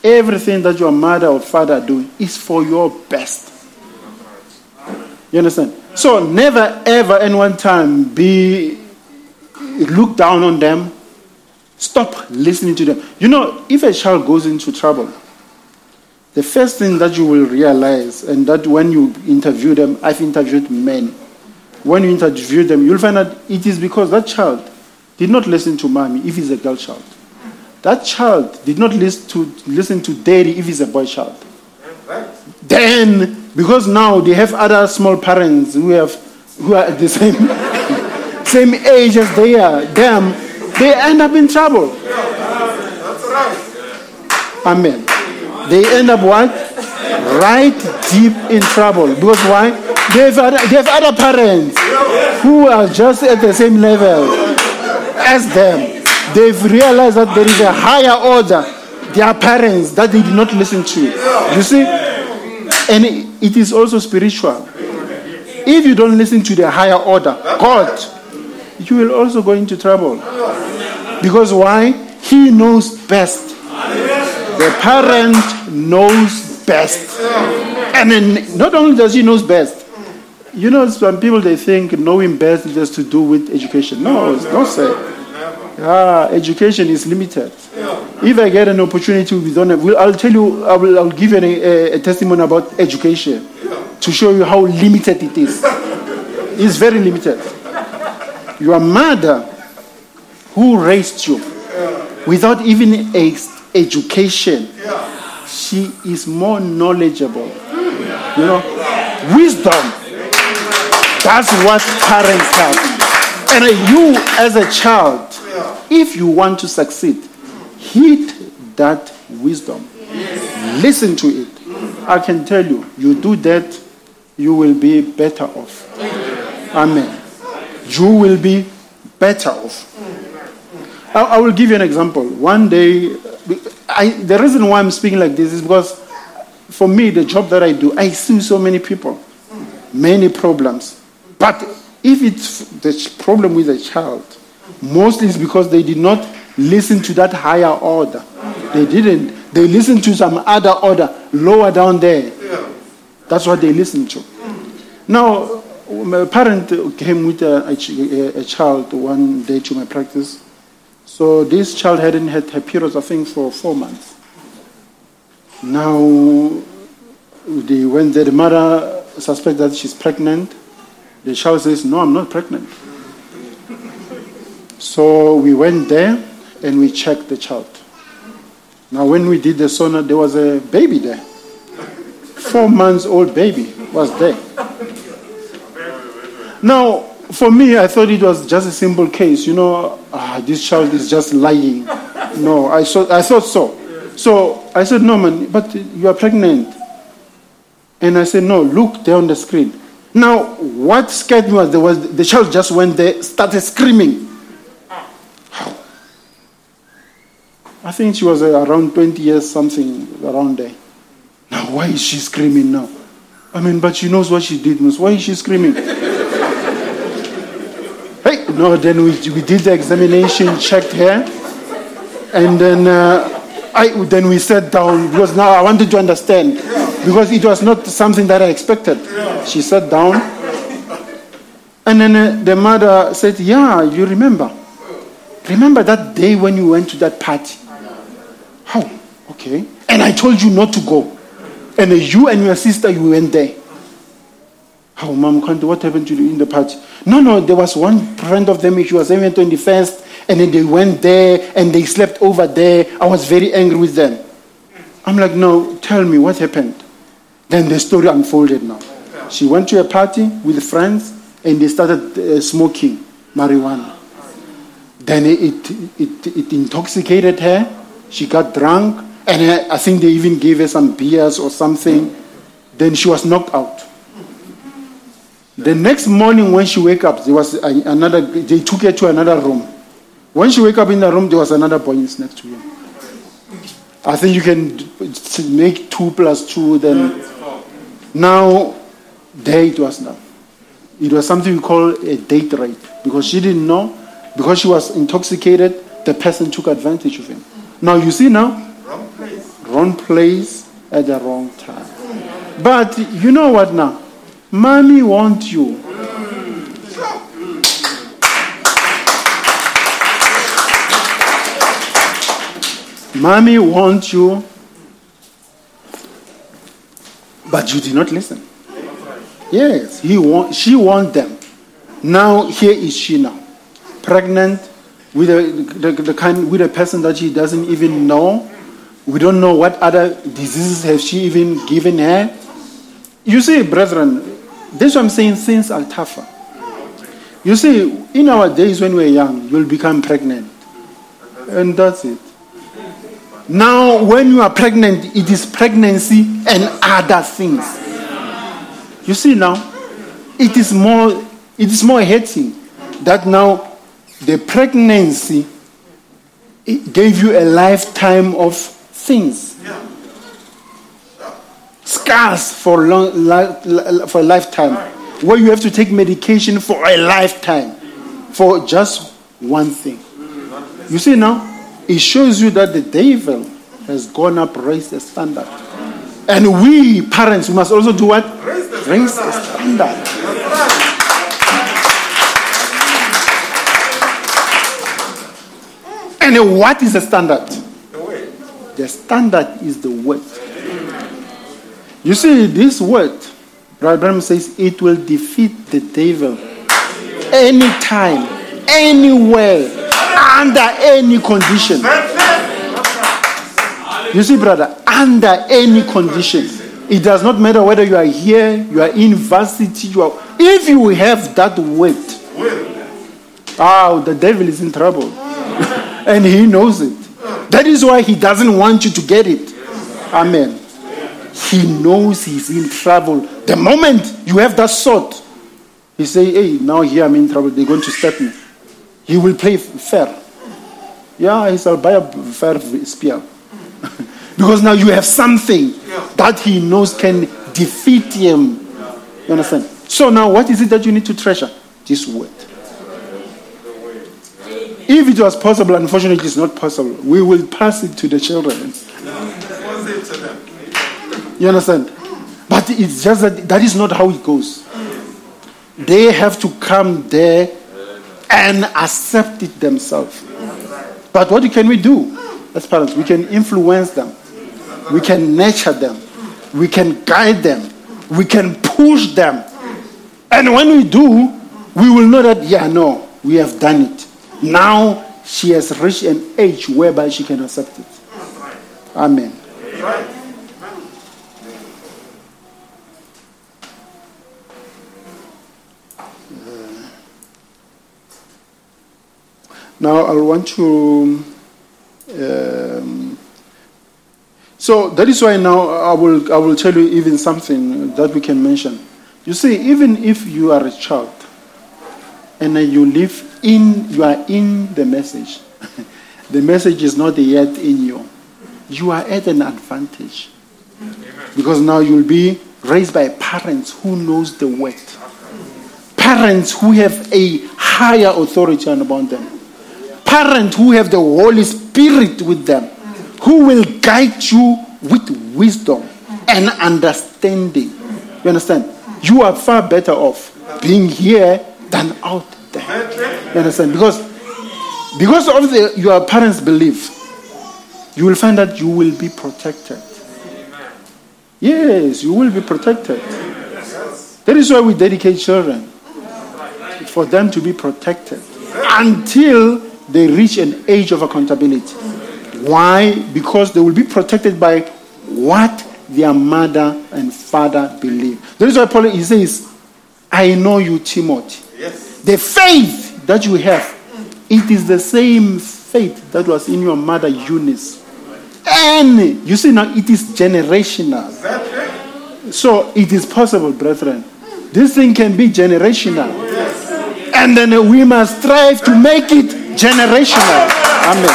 everything that your mother or father doing, is for your best. You understand? So never ever in one time be look down on them. Stop listening to them. You know, if a child goes into trouble, the first thing that you will realize, and that when you interview them, I've interviewed many. When you interview them, you'll find that it is because that child did not listen to mommy if he's a girl child. That child did not listen to, listen to daddy if he's a boy child. Then, because now they have other small parents who have who are at the same same age as they are, them, they end up in trouble. That's right. Amen. They end up what? Right deep in trouble. Because why? They have other, they have other parents who are just at the same level as them. They've realized that there is a higher order. Their parents that they did not listen to. You see? And it- is also spiritual. If you don't listen to the higher order, God, you will also go into trouble. Because why? He knows best. The parent knows best. And then not only does he knows best, you know, some people they think knowing best is just to do with education. No, it's not so. Ah, education is limited. If I get an opportunity with on, will I'll tell you, I will, I'll give you a, a, testimony about education to show you how limited it is. It's very limited. Your mother, who raised you without even a education, she is more knowledgeable. You know, wisdom. That's what parents have. And you, as a child, if you want to succeed, heed that wisdom. Listen to it. I can tell you, you do that, you will be better off. Amen. You will be better off. I, I will give you an example. One day, I, the reason why I'm speaking like this is because for me, the job that I do, I see so many people, many problems. But if it's the problem with a child, mostly it's because they did not listen to that higher order. They didn't. They listened to some other order lower down there. That's what they listened to. Now, my parent came with a, a a- child one day to my practice. So this child hadn't had her periods, I think, for four months. Now, they, when the mother suspects that she's pregnant, the child says, No, I'm not pregnant. So we went there and we checked the child. Now, when we did the sonar, there was a baby there. Four months old baby was there. Now, for me, I thought it was just a simple case. You know, ah, this child is just lying. No, I, saw, I thought so. So I said, No, man, but you are pregnant. And I said, No, look there on the screen. Now, what scared me was, there was the child just went there, started screaming. I think she was uh, around 20 years, something around there. Now, why is she screaming now? I mean, but she knows what she did. Why is she screaming? hey, no, then we, we did the examination, checked her, and then uh, I, then we sat down because now I wanted to understand because it was not something that I expected. She sat down, and then uh, the mother said, "Yeah, you remember? Remember that day when you went to that party? How? Okay. And I told you not to go, and you and your sister you went there. How, mom? What happened to you in the party? No, no. There was one friend of them. She was even 21st, and then they went there and they slept over there. I was very angry with them. I'm like, no. Tell me what happened. Then the story unfolded now. She went to a party with friends and they started uh, smoking marijuana. Then it, it, it intoxicated her. She got drunk. And I think they even gave her some beers or something. Then she was knocked out. The next morning when she wake up, there was another, they took her to another room. When she wake up in the room, there was another boy next to her. I think you can make two plus two, then Now, there it was now. It was something we call a date rape because she didn't know, because she was intoxicated, the person took advantage of him. Now, you see now, Wrong place. wrong place at the wrong time. But you know what now? Mommy wants you. Mommy wants you, but you did not listen. Yes, he want, she wants them. Now here is she now, pregnant with a the, the kind with a person that she doesn't even know. We don't know what other diseases has she even given her. You see, brethren, that's what I'm saying. Things are tougher. You see, in our days when we're young, you'll become pregnant, and that's it. Now, when you are pregnant, it is pregnancy and other things. You see now, it is more it is more hating that now the pregnancy it gave you a lifetime of things. Scars for long for a lifetime. Where you have to take medication for a lifetime for just one thing. You see now, it shows you that the devil has gone up, raised the standard. And we parents we must also do what? Raise the standard. And what is the standard? The standard is the word. You see, this word, Brother says it will defeat the devil anytime, anywhere, under any condition. You see, brother, under any condition. It does not matter whether you are here, you are in varsity, you are. If you have that word, oh, the devil is in trouble. and he knows it. That is why he doesn't want you to get it. Amen. He knows he's in trouble. The moment you have that sword, he say, "Hey, now here I'm in trouble. They're going to step me." He will play fair. Yeah, he shall buy a fair spear. because now you have something that he knows can defeat him. You understand? So now, what is it that you need to treasure? This word. If it was possible, unfortunately, it's not possible. We will pass it to the children. You understand? But it's just that that is not how it goes. They have to come there and accept it themselves. But what can we do as parents? We can influence them, we can nurture them, we can guide them, we can push them. And when we do, we will know that, yeah, no, we have done it. Now she has reached an age whereby she can accept it. Amen. Now I want to. Um, so that is why now I will I will tell you even something that we can mention. You see, even if you are a child and then you live in you are in the message, the message is not yet in you. You are at an advantage because now you'll be raised by parents who knows the word, parents who have a higher authority upon them parents who have the Holy Spirit with them, who will guide you with wisdom and understanding. You understand? You are far better off being here than out there. You understand? Because because of the, your parents' belief, you will find that you will be protected. Yes, you will be protected. That is why we dedicate children for them to be protected until they reach an age of accountability. Why? Because they will be protected by what their mother and father believe. That is why Paul he says, I know you, Timothy. Yes. The faith that you have, it is the same faith that was in your mother Eunice. And you see now it is generational. So it is possible, brethren. This thing can be generational. And then we must strive to make it generational. Amen.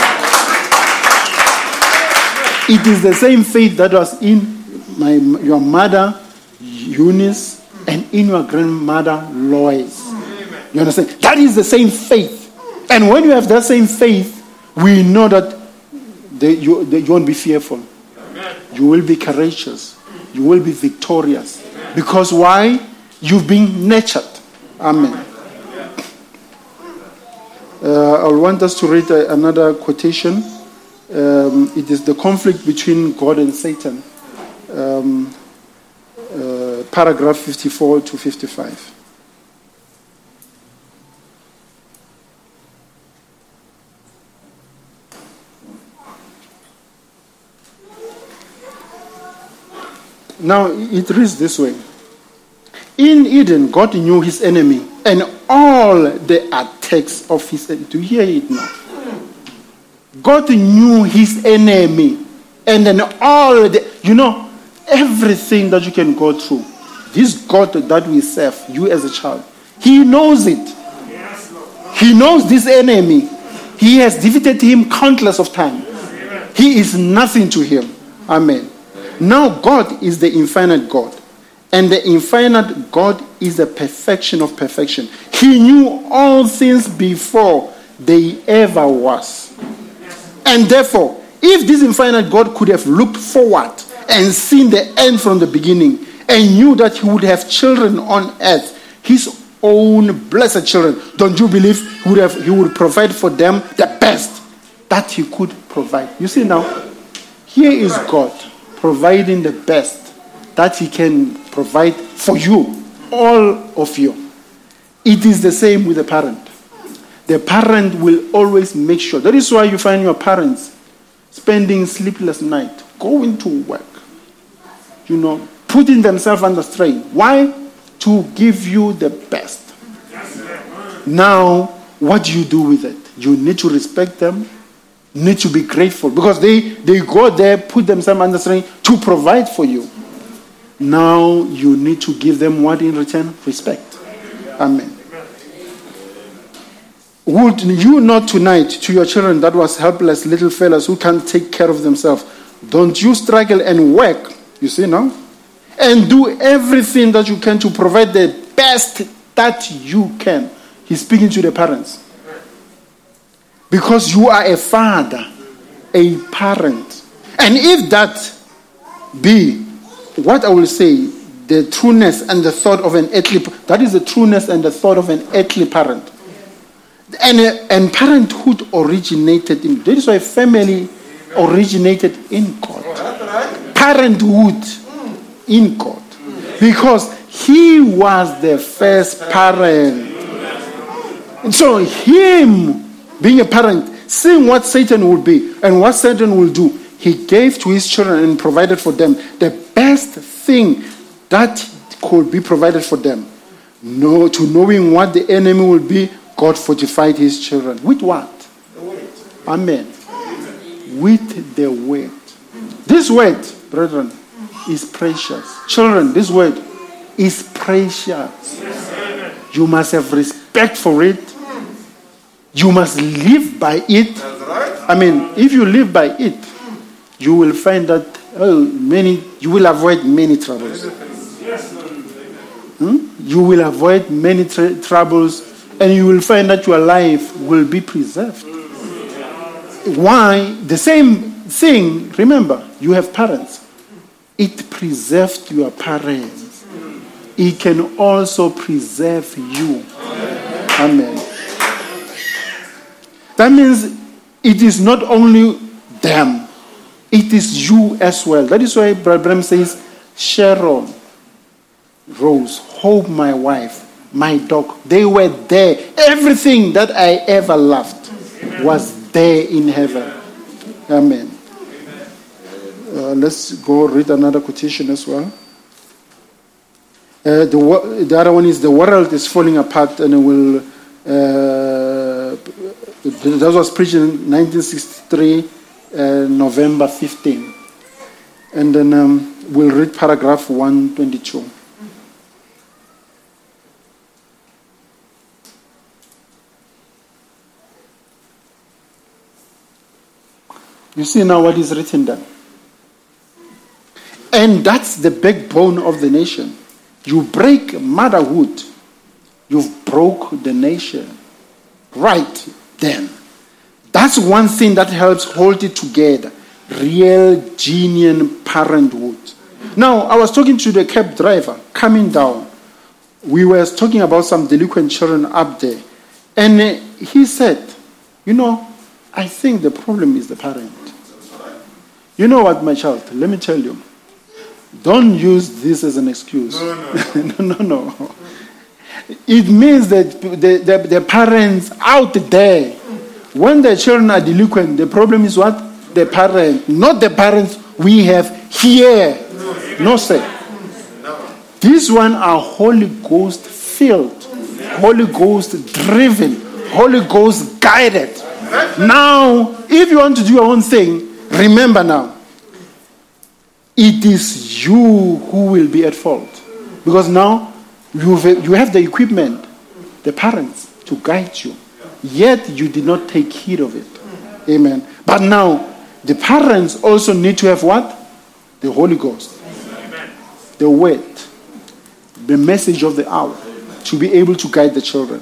It is the same faith that was in my, your mother Eunice, and in your grandmother Lois. You understand? That is the same faith. And when you have that same faith, we know that the, you, you won't be fearful. You will be courageous. You will be victorious. Because why? You've been nurtured. Amen. Uh, I want us to read uh, another quotation. Um, it is the conflict between God and Satan. Um, uh, paragraph 54 to 55. Now it reads this way In Eden, God knew his enemy and all the attacks of his enemy. Do you hear it now? God knew his enemy and then all the, you know, everything that you can go through. This God that we serve, you as a child, he knows it. He knows this enemy. He has defeated him countless of times. He is nothing to him. Amen. Now, God is the infinite God. And the infinite God is the perfection of perfection. He knew all things before they ever was. And therefore, if this infinite God could have looked forward and seen the end from the beginning and knew that he would have children on earth, his own blessed children, don't you believe he would, have, he would provide for them the best that he could provide? You see now, here is God providing the best that he can provide for you, all of you. It is the same with the parent. The parent will always make sure. That is why you find your parents spending sleepless night, going to work, you know, putting themselves under strain. Why? To give you the best. Now, what do you do with it? You need to respect them, need to be grateful because they, they go there, put themselves under strain to provide for you. Now you need to give them what in return? Respect. Amen. Would you not tonight to your children that was helpless little fellows who can't take care of themselves? Don't you struggle and work, you see now? And do everything that you can to provide the best that you can. He's speaking to the parents. Because you are a father, a parent. And if that be what I will say, the trueness and the thought of an earthly that is the trueness and the thought of an earthly parent. And, uh, and parenthood originated in that is why family originated in God. Parenthood in God. Because he was the first parent. And so him being a parent, seeing what Satan will be and what Satan will do, he gave to his children and provided for them the best thing that could be provided for them. No, to knowing what the enemy will be, God fortified his children. With what? Amen. With the word. This word, brethren, is precious. Children, this word is precious. You must have respect for it. You must live by it. I mean, if you live by it, you will find that oh, many you will avoid many troubles. Hmm? You will avoid many tr- troubles, and you will find that your life will be preserved. Why? The same thing. Remember, you have parents. It preserved your parents. It can also preserve you. Amen. That means it is not only them, it is you as well. That is why Brother says, Sharon, Rose, Hope, my wife, my dog, they were there. Everything that I ever loved was there in heaven. Amen. Uh, let's go read another quotation as well. Uh, the, the other one is the world is falling apart and it will. Uh, that was preached in 1963, uh, November 15. And then um, we'll read paragraph 122. You see now what is written there. And that's the backbone of the nation. You break motherhood, you've broke the nation. Right then. That's one thing that helps hold it together. Real, genuine parenthood. Now, I was talking to the cab driver coming down. We were talking about some delinquent children up there. And uh, he said, You know, I think the problem is the parent. You know what, my child? Let me tell you. Don't use this as an excuse. No, no, no. It means that the, the, the parents out there, when the children are delinquent, the problem is what? The parent, not the parents we have here. No, sir. These one are Holy Ghost filled, Holy Ghost driven, Holy Ghost guided. Now, if you want to do your own thing, remember now, it is you who will be at fault. Because now you've, you have the equipment, the parents, to guide you. Yet you did not take heed of it. Amen. But now, the parents also need to have what? The Holy Ghost. The word. The message of the hour. To be able to guide the children.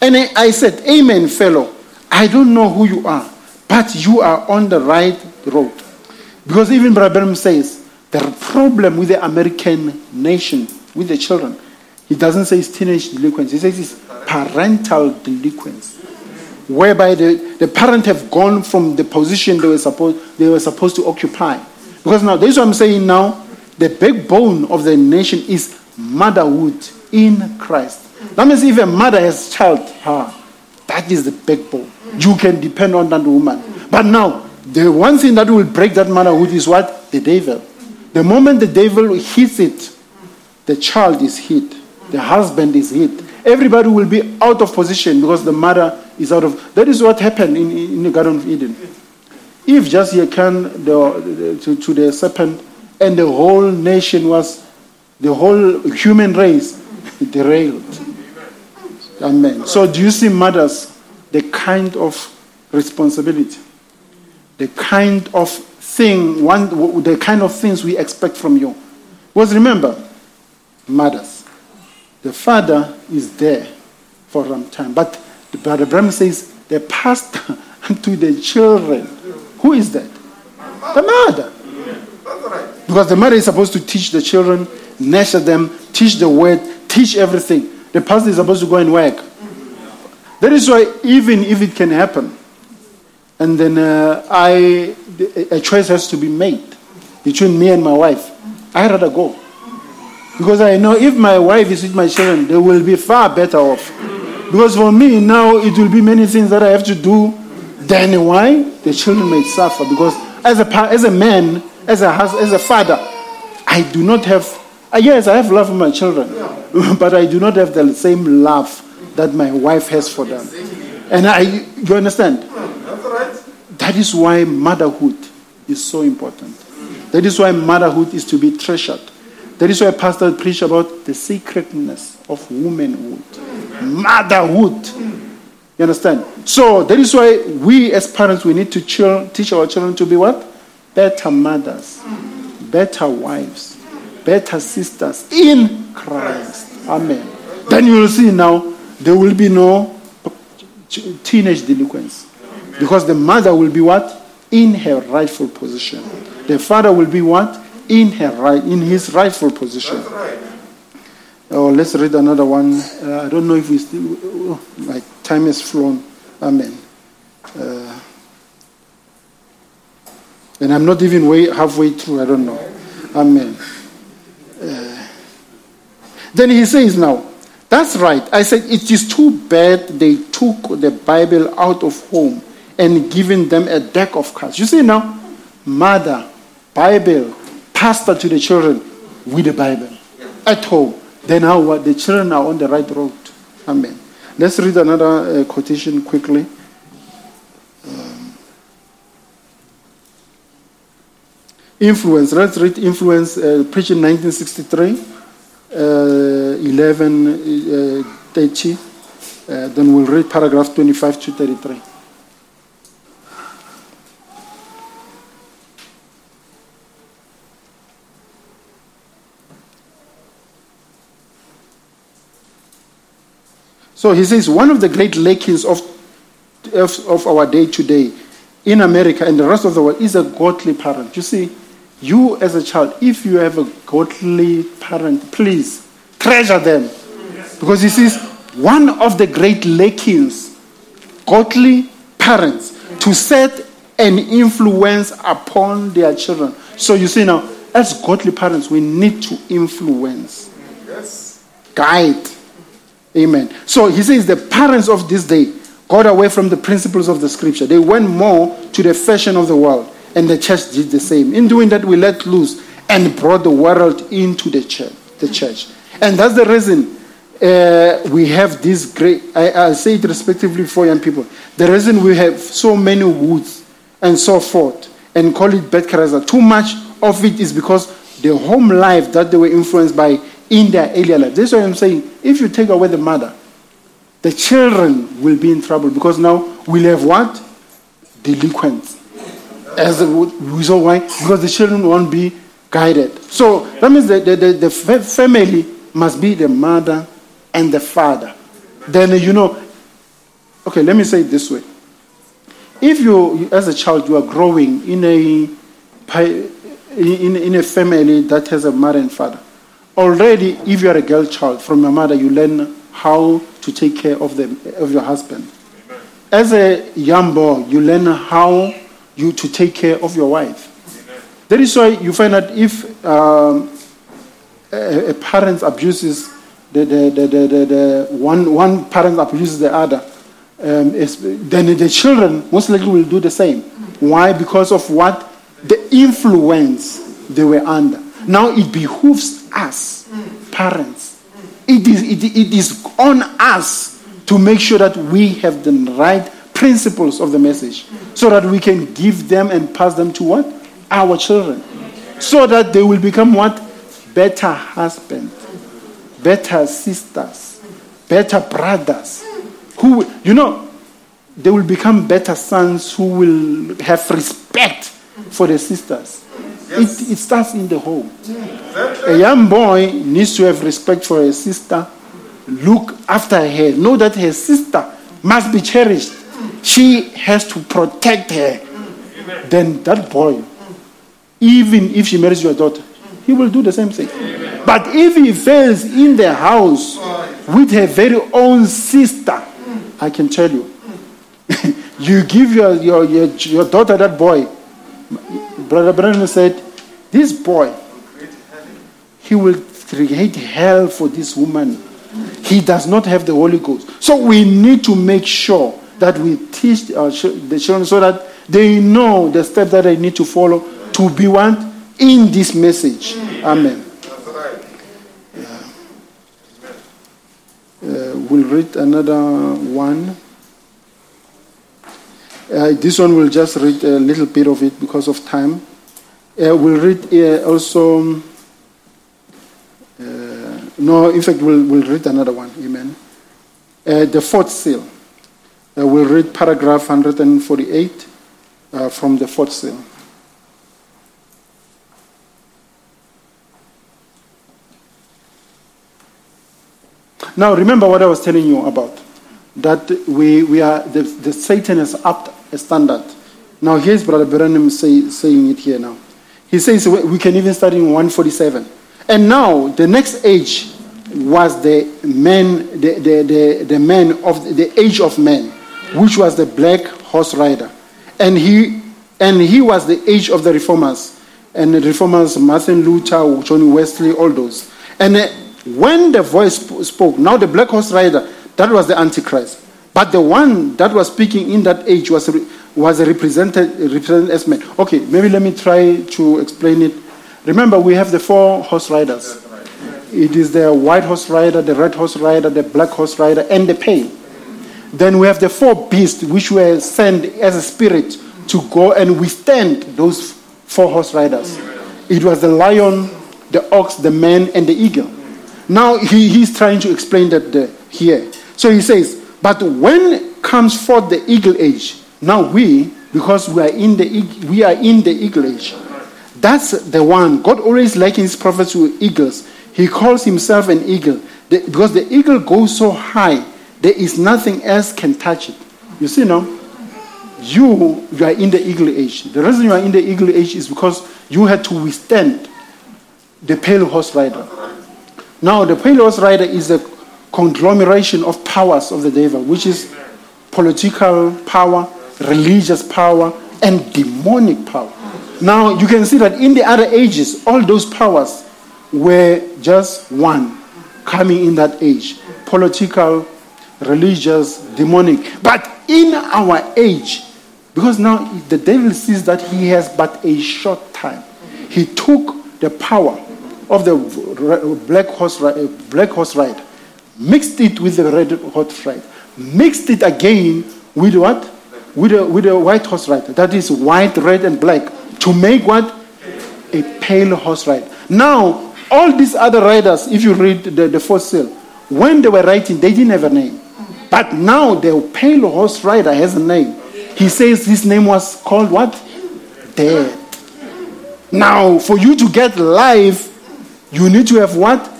And I, said, Amen, fellow. I don't know who you are, but you are on the right road. Because even Brother says the problem with the American nation, with the children, he doesn't say it's teenage delinquents. He says it's parental delinquents, whereby the, the parent have gone from the position they were supposed they were supposed to occupy. Because now this is what I'm saying now. The backbone of the nation is motherhood in Christ. That means if a mother has child, her, that is the backbone. You can depend on that woman. But now the one thing that will break that motherhood is what? The devil. The moment the devil hits it, the child is hit, the husband is hit. Everybody will be out of position because the mother is out of. That is what happened in, in the Garden of Eden. Eve just hearkened the, the, to, to the serpent, and the whole nation was, the whole human race derailed. Amen. So, do you see mothers, the kind of responsibility? the kind of thing, one, the kind of things we expect from you. Because remember, mothers, the father is there for some time, but the brother says the pastor to the children. Who is that? The mother. Because the mother is supposed to teach the children, nurture them, teach the word, teach everything. The pastor is supposed to go and work. That is why, even if it can happen, and then uh, I, a choice has to be made between me and my wife. I rather go. Because I know if my wife is with my children, they will be far better off. Because for me now, it will be many things that I have to do. Then why? The children may suffer. Because as a, as a man, as a, as a father, I do not have, uh, yes, I have love for my children. but I do not have the same love that my wife has for them. And I, you understand? That is why motherhood is so important. That is why motherhood is to be treasured. That is why Pastor preach about the sacredness of womanhood, motherhood. You understand? So that is why we as parents we need to teach our children to be what? Better mothers, better wives, better sisters in Christ. Amen. Then you will see now there will be no teenage delinquents. Because the mother will be what? In her rightful position. The father will be what? In her right in his rightful position. Oh, let's read another one. Uh, I don't know if we still oh, my time has flown. Amen. Uh, and I'm not even way halfway through. I don't know. Amen. Uh, then he says now, that's right. I said it is too bad they took the Bible out of home and given them a deck of cards. You see now, mother, Bible, pastor to the children with the Bible at home. Then how the children are on the right road. Amen. Let's read another uh, quotation quickly. Um, influence. Let's read influence. Uh, preaching 1963, uh, 11, uh, 30. Uh, then we'll read paragraph 25 to 33. So he says one of the great lackings of, of, of our day today in America and the rest of the world is a godly parent. You see, you as a child, if you have a godly parent, please treasure them. Because this is one of the great lackings, godly parents, to set an influence upon their children. So you see now, as godly parents, we need to influence, Yes. guide. Amen. So he says the parents of this day got away from the principles of the scripture. They went more to the fashion of the world, and the church did the same. In doing that, we let loose and brought the world into the church. The church, and that's the reason uh, we have this great. I, I say it respectively for young people. The reason we have so many woods and so forth, and call it bad character. Too much of it is because the home life that they were influenced by in their earlier life. That's why I'm saying if you take away the mother, the children will be in trouble because now we'll have what? Delinquents. As we saw why? Because the children won't be guided. So that means the, the, the, the family must be the mother and the father. Then you know, okay, let me say it this way. If you, as a child, you are growing in a, in, in a family that has a mother and father, already, if you are a girl child, from your mother, you learn how to take care of, them, of your husband. As a young boy, you learn how you to take care of your wife. That is why you find that if um, a, a parent abuses the, the, the, the, the, the one, one parent abuses the other, um, then the children most likely will do the same. Why? Because of what? The influence they were under. Now it behooves us, parents. It is, it, it is on us to make sure that we have the right principles of the message so that we can give them and pass them to what? Our children. So that they will become what? Better husbands better sisters, better brothers. Who, you know, they will become better sons who will have respect for the sisters. It, it starts in the home. A young boy needs to have respect for his sister, look after her, know that her sister must be cherished. She has to protect her. Then that boy, even if she marries your daughter, he will do the same thing. But if he fails in the house with her very own sister, I can tell you, you give your, your, your, your daughter that boy. Brother Branham said, This boy, he will create hell for this woman. He does not have the Holy Ghost. So we need to make sure that we teach our, the children so that they know the steps that they need to follow to be one in this message. Amen. Uh, we'll read another one. Uh, this one we'll just read a little bit of it because of time. Uh, we'll read uh, also. uh, no, in fact, we'll, we'll read another one. Amen. Uh, the fourth seal. Uh, we'll read paragraph 148 uh, from the fourth seal. Now, remember what I was telling you about. That we, we are, the, the Satan has upped a standard. Now, here's Brother Branham say, saying it here now. He says we can even start in 147. And now, the next age was the man, the, the, the, the man of the age of men, which was the black horse rider. And he, and he was the age of the reformers. And the reformers, Martin Luther, John Wesley, all those. And uh, when the voice spoke, now the black horse rider, that was the Antichrist. But the one that was speaking in that age was, was represented, represented as man. Okay, maybe let me try to explain it. Remember, we have the four horse riders. It is the white horse rider, the red horse rider, the black horse rider, and the pale. Then we have the four beasts which were sent as a spirit to go and withstand those four horse riders. It was the lion, the ox, the man, and the eagle. Now he, he's trying to explain that the, here. So he says, but when comes forth the eagle age, now we, because we are in the we are in the eagle age. That's the one. God always likens prophets to eagles. He calls himself an eagle The- because the eagle goes so high there is nothing else can touch it. You see now, you you are in the eagle age. The reason you are in the eagle age is because you had to withstand the pale horse rider. Now, the pale horse rider is a conglomeration of powers of the devil, which is political power, religious power, and demonic power. Now, you can see that in the other ages, all those powers were just one coming in that age political, religious, demonic. But in our age, because now the devil sees that he has but a short time, he took the power of the black horse, black horse ride, mixed it with the red horse ride, mixed it again with what? With a, with a white horse ride. That is white, red, and black to make what? A pale horse ride. Now, all these other riders, if you read the, the fourth seal, when they were writing, they didn't have a name. But now the pale horse rider has a name. He says his name was called what? Dead. Now, for you to get life, you need to have what?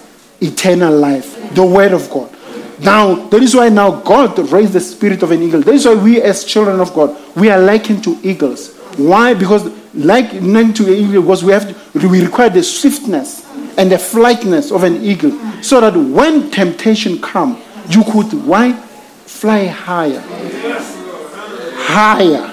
Eternal life. The Word of God. Now, that is why now God raised the spirit of an eagle. That is why we, as children of God, we are likened to eagles. Why? Because like likened to an eagle, because we have to, we require the swiftness and the flightness of an eagle, so that when temptation come, you could why fly higher, higher.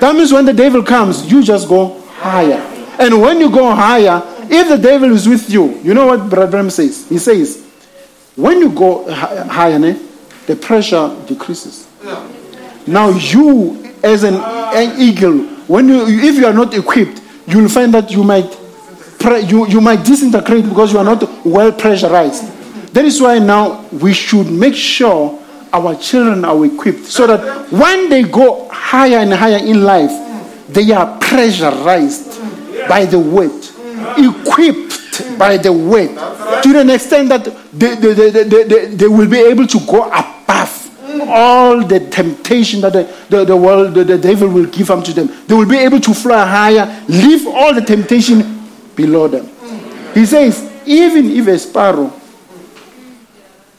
That means when the devil comes, you just go higher. And when you go higher, if the devil is with you, you know what Brother Branham says? He says, when you go higher, ne, the pressure decreases. Now you, as an, an eagle, when you, if you are not equipped, you will find that you might, pre- you, you might disintegrate because you are not well pressurized. That is why now we should make sure our children are equipped so that when they go higher and higher in life, they are pressurized by the word, equipped by the word, to an extent that they, they, they, they, they, they will be able to go above all the temptation that the, the, the world, the, the devil will give unto them. They will be able to fly higher, leave all the temptation below them. He says, even if a sparrow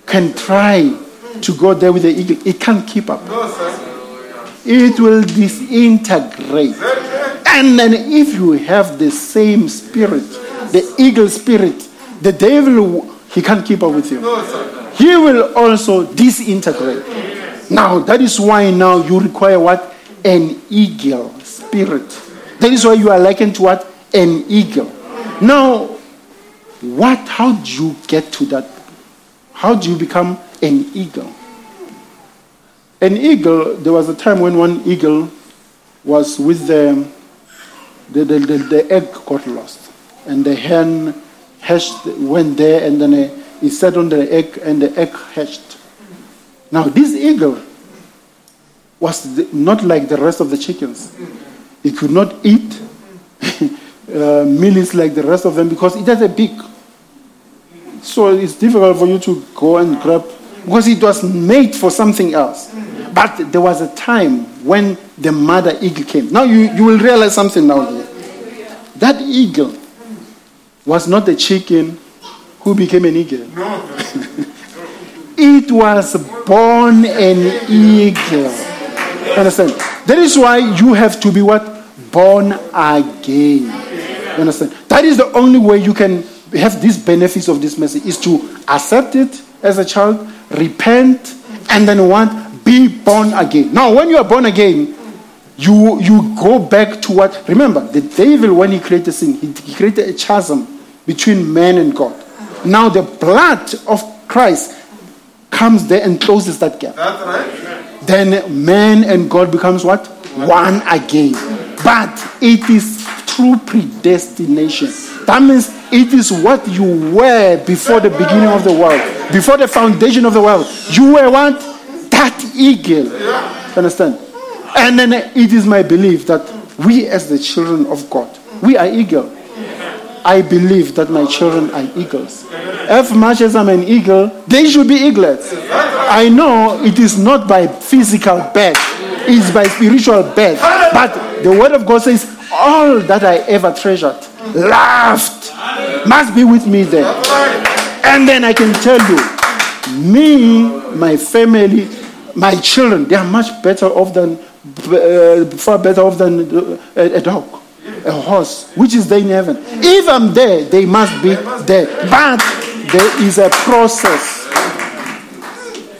can try to go there with the eagle, it can't keep up. It will disintegrate. And then if you have the same spirit, the eagle spirit, the devil, he can't keep up with you. He will also disintegrate. Now, that is why now you require what? An eagle spirit. That is why you are likened to what? An eagle. Now, what, how do you get to that? How do you become an eagle? An eagle, there was a time when one eagle was with the, the, the, the, the egg got lost. And the hen hatched, went there and then uh, it sat on the egg and the egg hatched. Now, this eagle was the, not like the rest of the chickens. It could not eat uh, like the rest of them because it has a beak. So it's difficult for you to go and grab because it was made for something else. But there was a time when the mother eagle came. Now you, you will realize something now. That eagle was not the chicken who became an eagle. it was born an eagle. Understand? That is why you have to be what? Born again. Understand? That is the only way you can have these benefits of this message is to accept it as a child, repent, and then what? Be born again. Now, when you are born again, you you go back to what? Remember, the devil when he created sin, he, he created a chasm between man and God. Now the blood of Christ comes there and closes that gap. That's right. Then man and God becomes what? One again. But it is through predestination. That means it is what you were before the beginning of the world, before the foundation of the world. You were what? That eagle. Understand? And then it is my belief that we, as the children of God, we are eagle. I believe that my children are eagles. As much as I'm an eagle, they should be eaglets. I know it is not by physical birth, it's by spiritual birth. But the word of God says, all that I ever treasured, loved, must be with me there. And then I can tell you, Me, my family, my children, they are much better off than, uh, far better off than uh, a, a dog, a horse, which is there in heaven. If I'm there, they must be there. But there is a process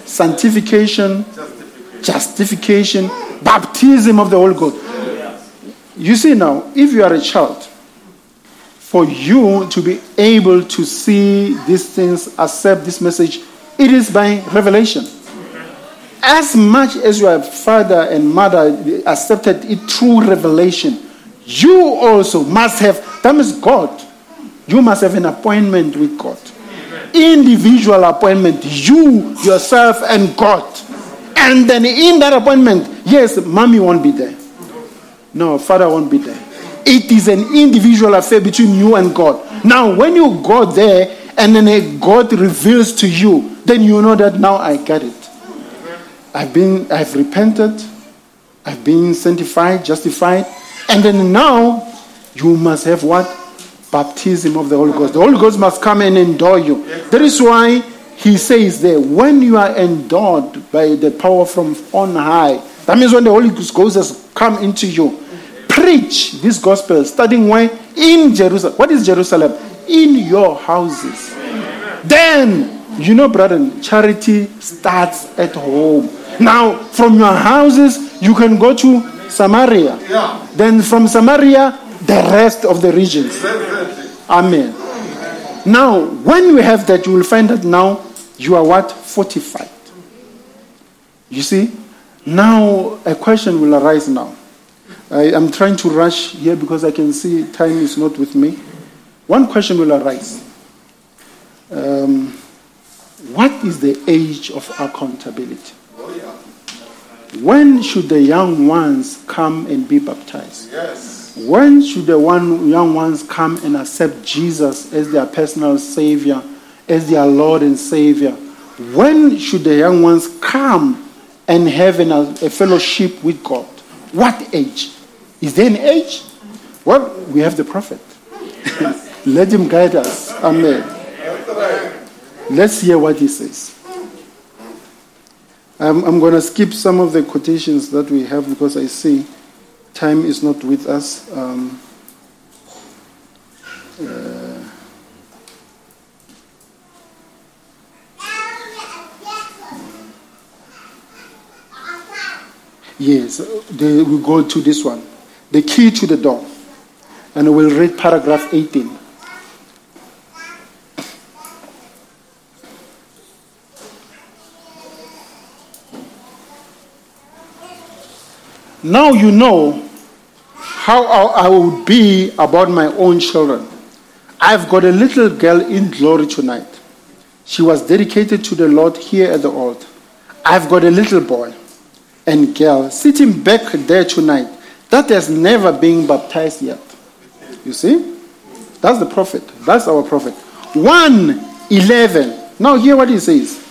sanctification, justification, baptism of the Holy Ghost. You see now, if you are a child, for you to be able to see these things, accept this message, it is by revelation. As much as your father and mother accepted it through revelation, you also must have, that means God, you must have an appointment with God. Individual appointment, you, yourself, and God. And then in that appointment, yes, mommy won't be there. No, father won't be there. It is an individual affair between you and God. Now, when you go there and then God reveals to you, then you know that now I get it. I've been, I've repented, I've been sanctified, justified, and then now you must have what? Baptism of the Holy Ghost. The Holy Ghost must come and endure you. That is why he says there, when you are endured by the power from on high, that means when the Holy Ghost has come into you, preach this gospel, starting where? In Jerusalem. What is Jerusalem? In your houses. Then, you know, brethren, charity starts at home. Now, from your houses, you can go to Samaria. Yeah. Then from Samaria, the rest of the regions. Amen. Now, when we have that, you will find that now you are what? Fortified. You see? Now, a question will arise now. I am trying to rush here because I can see time is not with me. One question will arise. Um, what is the age of accountability? When should the young ones come and be baptized? Yes. When should the one young ones come and accept Jesus as their personal Savior, as their Lord and Savior? When should the young ones come and have an, a fellowship with God? What age? Is there an age? Well, we have the prophet. Let him guide us. Amen. Let's hear what he says. I'm, I'm going to skip some of the quotations that we have because I see time is not with us. Um, uh, yes, the, we go to this one. The key to the door. And we'll read paragraph 18. Now you know how I would be about my own children. I've got a little girl in glory tonight. She was dedicated to the Lord here at the altar. I've got a little boy and girl sitting back there tonight that has never been baptized yet. You see? That's the prophet. That's our prophet. 1 11. Now, hear what he says.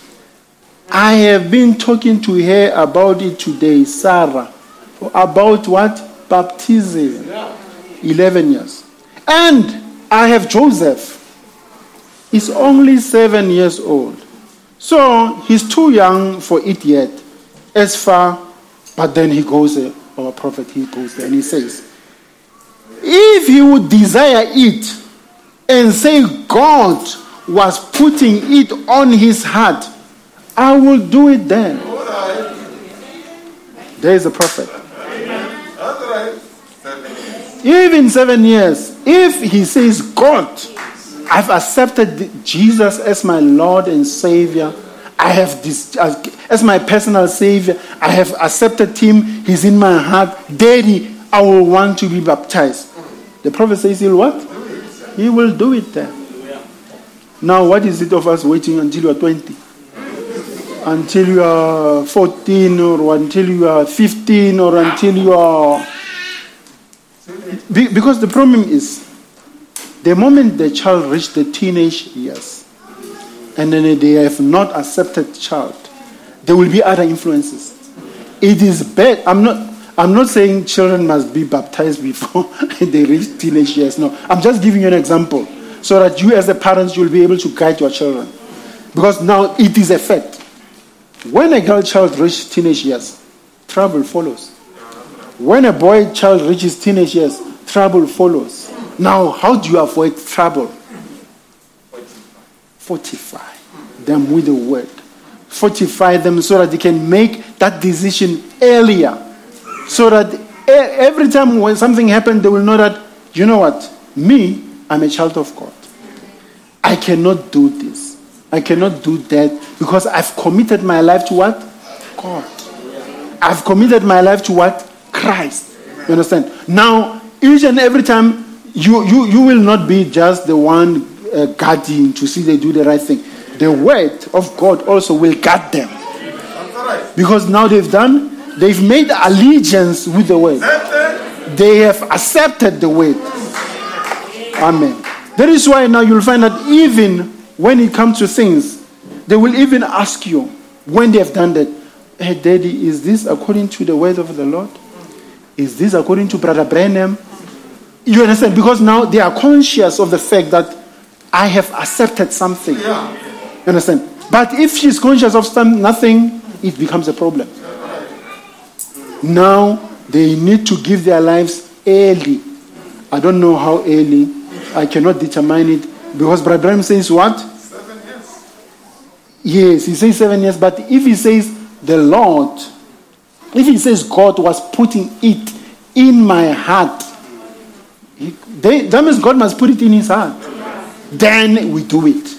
I have been talking to her about it today, Sarah. About what? Baptism. 11 years. And I have Joseph. He's only seven years old. So he's too young for it yet. As far, but then he goes, uh, our prophet, he goes there and he says, if he would desire it and say God was putting it on his heart, I will do it then. There is a prophet. Even seven years, if he says, God, I've accepted Jesus as my Lord and Savior, I have this uh, as my personal Savior, I have accepted Him, He's in my heart, Daddy, I will want to be baptized. The prophet says, He'll what? He will do it then. Now, what is it of us waiting until you are 20? Until you are 14, or until you are 15, or until you are because the problem is, the moment the child reaches the teenage years, and then they have not accepted child, there will be other influences. It is bad. I'm not. I'm not saying children must be baptized before they reach teenage years. No, I'm just giving you an example so that you, as the parents, you'll be able to guide your children. Because now it is a fact. When a girl child reaches teenage years, trouble follows. When a boy child reaches teenage years, trouble follows. Now, how do you avoid trouble? Fortify them with the word. Fortify them so that they can make that decision earlier. So that every time when something happens, they will know that, you know what? Me, I'm a child of God. I cannot do this. I cannot do that because I've committed my life to what? God. I've committed my life to what? Christ. You understand? Now, each and every time, you, you, you will not be just the one uh, guarding to see they do the right thing. The word of God also will guard them. Because now they've done, they've made allegiance with the word. They have accepted the word. Amen. That is why now you'll find that even when it comes to things, they will even ask you when they have done that, hey, Daddy, is this according to the word of the Lord? Is this according to Brother Branham? You understand? Because now they are conscious of the fact that I have accepted something. Yeah. You understand? But if she's conscious of some, nothing, it becomes a problem. Now they need to give their lives early. I don't know how early. I cannot determine it because Brother Branham says what? Seven years. Yes, he says seven years. But if he says the Lord, if he says God was putting it in my heart, he, they, that means God must put it in his heart. Then we do it.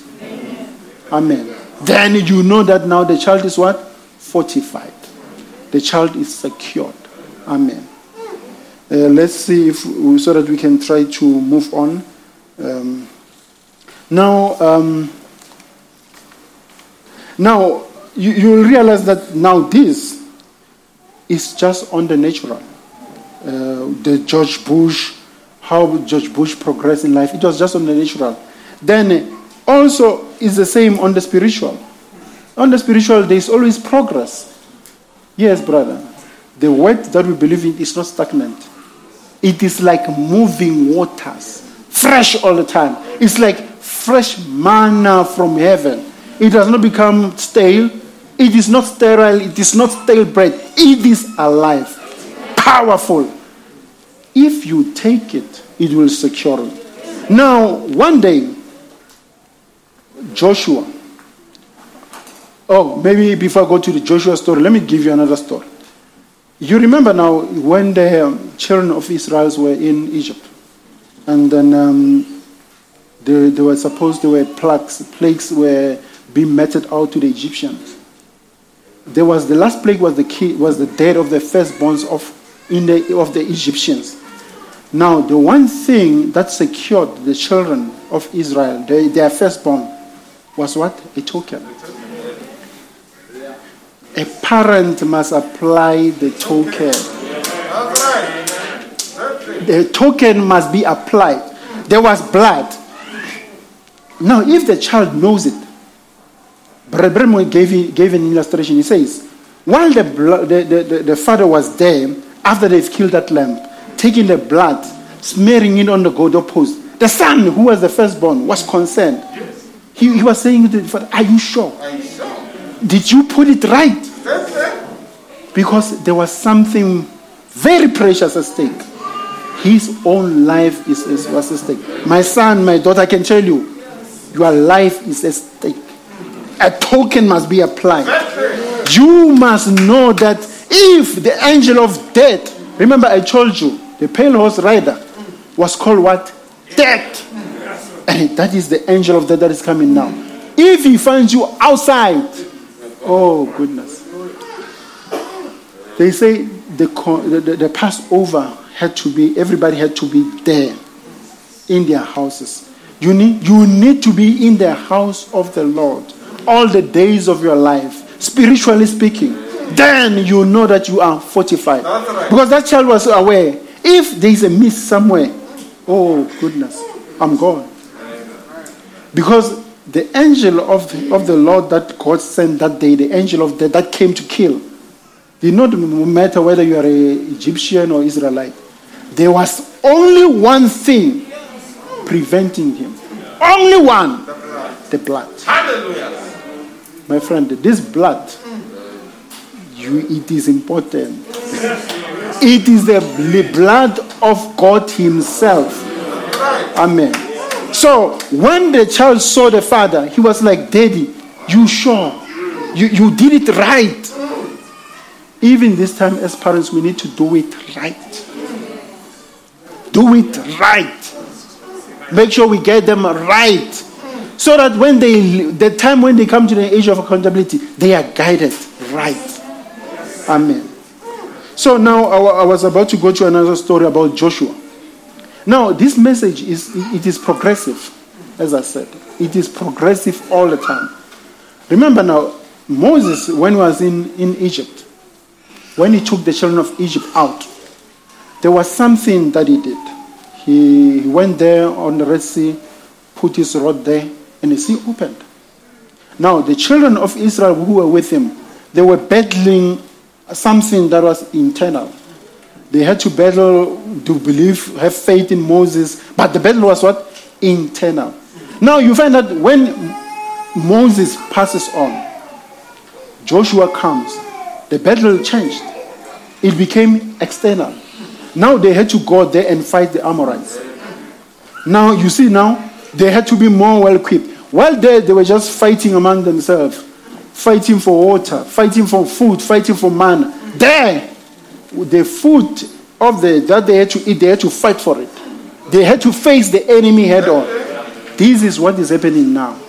Amen. Then you know that now the child is what? Fortified. The child is secured. Amen. Uh, let's see if so that we can try to move on. Um, now, um, now you, you will realize that now this is just on the natural. Uh, the George Bush, how George Bush progressed in life, it was just on the natural. Then also is the same on the spiritual. On the spiritual, there is always progress. Yes, brother. The word that we believe in is not stagnant. It is like moving waters, fresh all the time. It's like fresh manna from heaven. It does not become stale. It is not sterile. It is not stale bread. It is alive, powerful. If you take it, it will secure you. Now, one day, Joshua. Oh, maybe before I go to the Joshua story, let me give you another story. You remember now when the um, children of Israel were in Egypt, and then um, they, they were supposed there were plagues, plagues were being meted out to the Egyptians. There was the last plague was the key, was the death of the firstborns of in the of the Egyptians. Now the one thing that secured the children of Israel, their, their firstborn, was what a token. A parent must apply the token. The token must be applied. There was blood. Now, if the child knows it, Brother Branham gave, gave an illustration. He says, while the, the, the, the, the father was there, after they've killed that lamb, taking the blood, smearing it on the god post, the son, who was the firstborn, was concerned. He, he was saying to the father, Are you sure? Are you sure? Did you put it right? Because there was something very precious at stake. His own life is, is was at stake. My son, my daughter, I can tell you, your life is at stake. A token must be applied. You must know that if the angel of death, remember I told you, the pale horse rider was called what? Death. And that is the angel of death that is coming now. If he finds you outside, oh goodness. They say the, the, the, the Passover had to be, everybody had to be there in their houses. You need, you need to be in the house of the Lord all the days of your life, spiritually speaking. Then you know that you are fortified. That's right. Because that child was aware. If there is a miss somewhere, oh goodness, I'm gone. Because the angel of the, of the Lord that God sent that day, the angel of death that came to kill, did not matter whether you are a Egyptian or Israelite. There was only one thing preventing him. Only one. The blood. Hallelujah. My friend, this blood, you, it is important. It is the blood of God Himself. Amen. So when the child saw the father, he was like, Daddy, you sure? You, you did it right. Even this time, as parents, we need to do it right. Do it right. Make sure we get them right. So that when they, the time when they come to the age of accountability, they are guided right. Amen. So now I, I was about to go to another story about Joshua. Now this message is it is progressive, as I said. It is progressive all the time. Remember now, Moses, when he was in, in Egypt, when he took the children of Egypt out, there was something that he did. He, went there on the Red Sea, put his rod there, and the sea opened. Now, the children of Israel who were with him, they were battling something that was internal. They had to battle to believe, have faith in Moses, but the battle was what? Internal. Now, you find that when Moses passes on, Joshua comes, the battle changed. It became external. Now they had to go there and fight the Amorites. Now you see now they had to be more well equipped. While there they were just fighting among themselves, fighting for water, fighting for food, fighting for manna. There, the food of the that they had to eat, they had to fight for it. They had to face the enemy head on. This is what is happening now.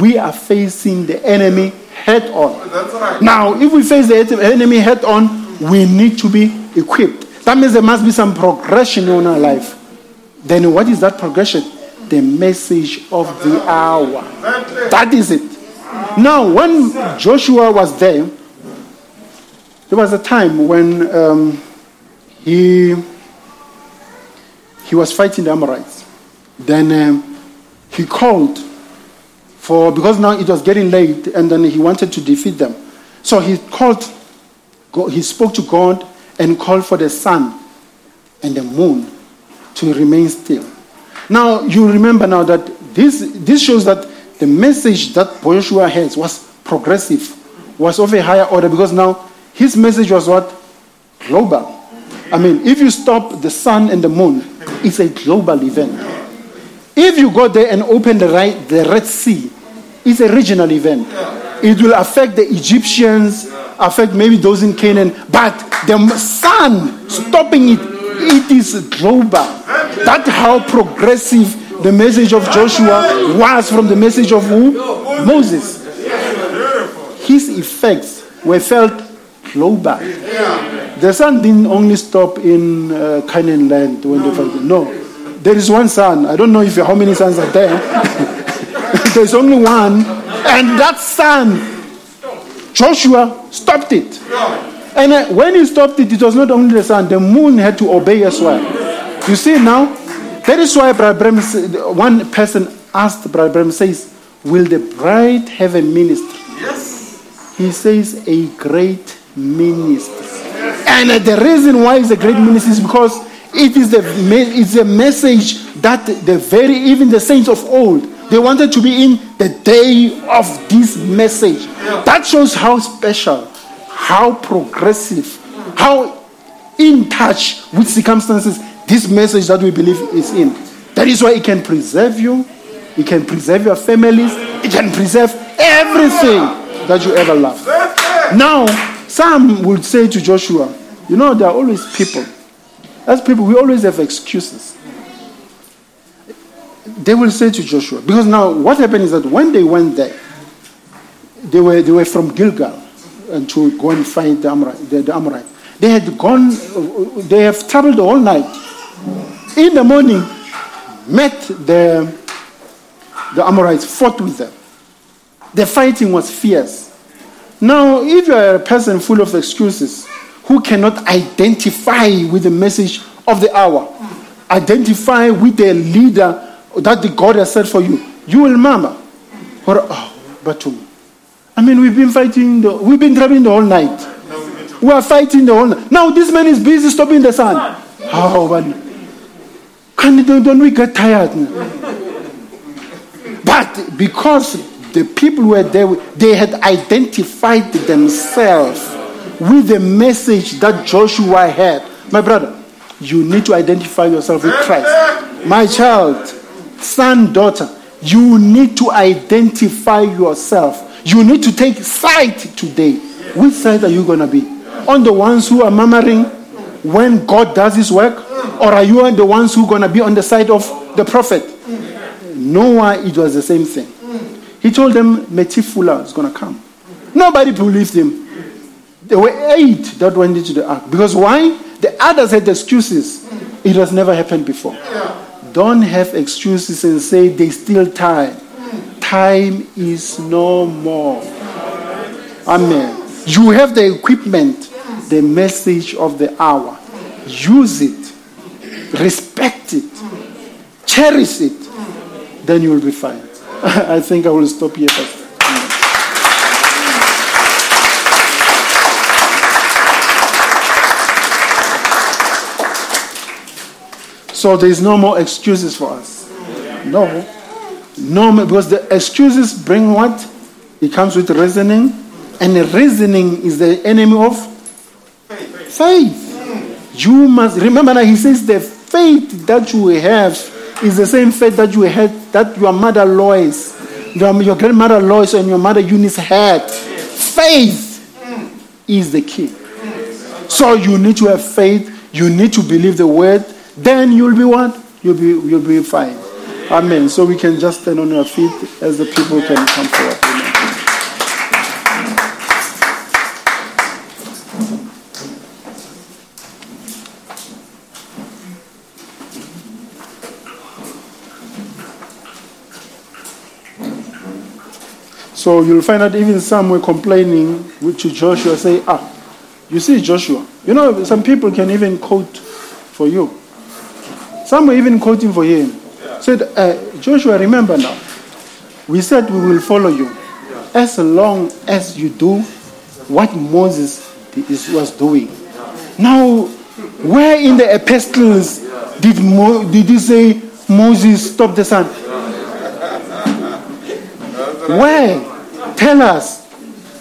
We are facing the enemy head on. Now, if we face the enemy head on, we need to be equipped. That means there must be some progression in our life. Then, what is that progression? The message of the hour. That is it. Now, when Joshua was there, there was a time when um, he he was fighting the Amorites. Then um, he called for because now it was getting late, and then he wanted to defeat them. So he called. He spoke to God and called for the sun and the moon to remain still. Now you remember now that this this shows that the message that Joshua has was progressive, was of a higher order because now his message was what global. I mean, if you stop the sun and the moon, it's a global event. If you go there and open the, right, the Red Sea, it's a regional event. It will affect the Egyptians, affect maybe those in Canaan, but the sun stopping it, it is global. That's how progressive the message of Joshua was from the message of who? Moses. His effects were felt global. The sun didn't only stop in uh, Canaan land when they found it. No. There is one sun. I don't know if how many suns are there. There's only one. And that sun, Joshua stopped it. And uh, when he stopped it, it was not only the sun, the moon had to obey as well. You see now? That is why Brother Bram one person asked Brother Bram says, Will the bride have a ministry? Yes. He says, A great ministry. And uh, the reason why it's a great ministry is because it is the it's a message that the very even the saints of old they wanted to be in the day of this message. That shows how special, how progressive, how in touch with circumstances this message that we believe is in. That is why it can preserve you, it can preserve your families, it can preserve everything that you ever loved. Now, some would say to Joshua, you know, there are always people. As people, we always have excuses. They will say to Joshua, because now what happened is that when they went there, they were, they were from Gilgal and to go and find the Amorite. The, the Amorite. They had gone, they have traveled all night. In the morning, met the, the Amorites, fought with them. The fighting was fierce. Now, if you are a person full of excuses who cannot identify with the message of the hour, identify with the leader that the God has set for you, you will murmur. Or, oh, Batum. I mean, we've been fighting, the, we've been driving the whole night. We are fighting the whole night. Now, this man is busy stopping the sun. How, man? Can, don't, don't we get tired? But because the people were there, they had identified themselves with the message that Joshua had. My brother, you need to identify yourself with Christ. My child, son, daughter, you need to identify yourself. You need to take side today. Which side are you going to be? On the ones who are murmuring when God does his work? Or are you on the ones who are going to be on the side of the prophet? Noah, it was the same thing. He told them Metifula is going to come. Nobody believed him. There were eight that went into the ark. Because why? The others had excuses. It has never happened before. Don't have excuses and say there's still time. Time is no more. Amen. You have the equipment, the message of the hour. Use it, respect it, cherish it, then you will be fine. I think I will stop here. So there is no more excuses for us. No. No, because the excuses bring what? It comes with reasoning, and the reasoning is the enemy of faith. You must remember that he says the faith that you have is the same faith that you had that your mother Lois, your, your grandmother Lois, and your mother Eunice had. Faith is the key. So you need to have faith. You need to believe the word. Then you'll be what? You'll be you'll be fine. Amen. So we can just stand on our feet as the people can come forward. So you'll find that even some were complaining to Joshua, say, ah, you see Joshua. You know, some people can even quote for you. Some were even quoting for him. Said, uh, Joshua, remember now, we said we will follow you as long as you do what Moses is- was doing. Now, where in the epistles did, Mo, did he say Moses stop the sun? Where? Tell us.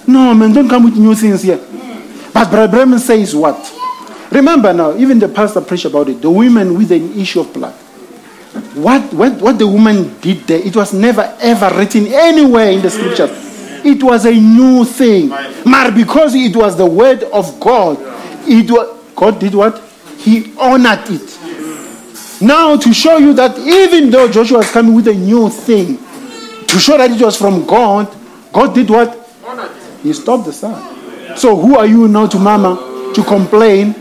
No, man, don't come with new things here. But Brother Branham says what? Remember now, even the pastor preached about it. The women with an issue of blood. What, what, what the woman did there, it was never ever written anywhere in the scriptures. It was a new thing. But because it was the word of God, it was, God did what? He honored it. Now, to show you that even though Joshua was coming with a new thing, to show that it was from God, God did what? He stopped the sun. So who are you now to mama to complain?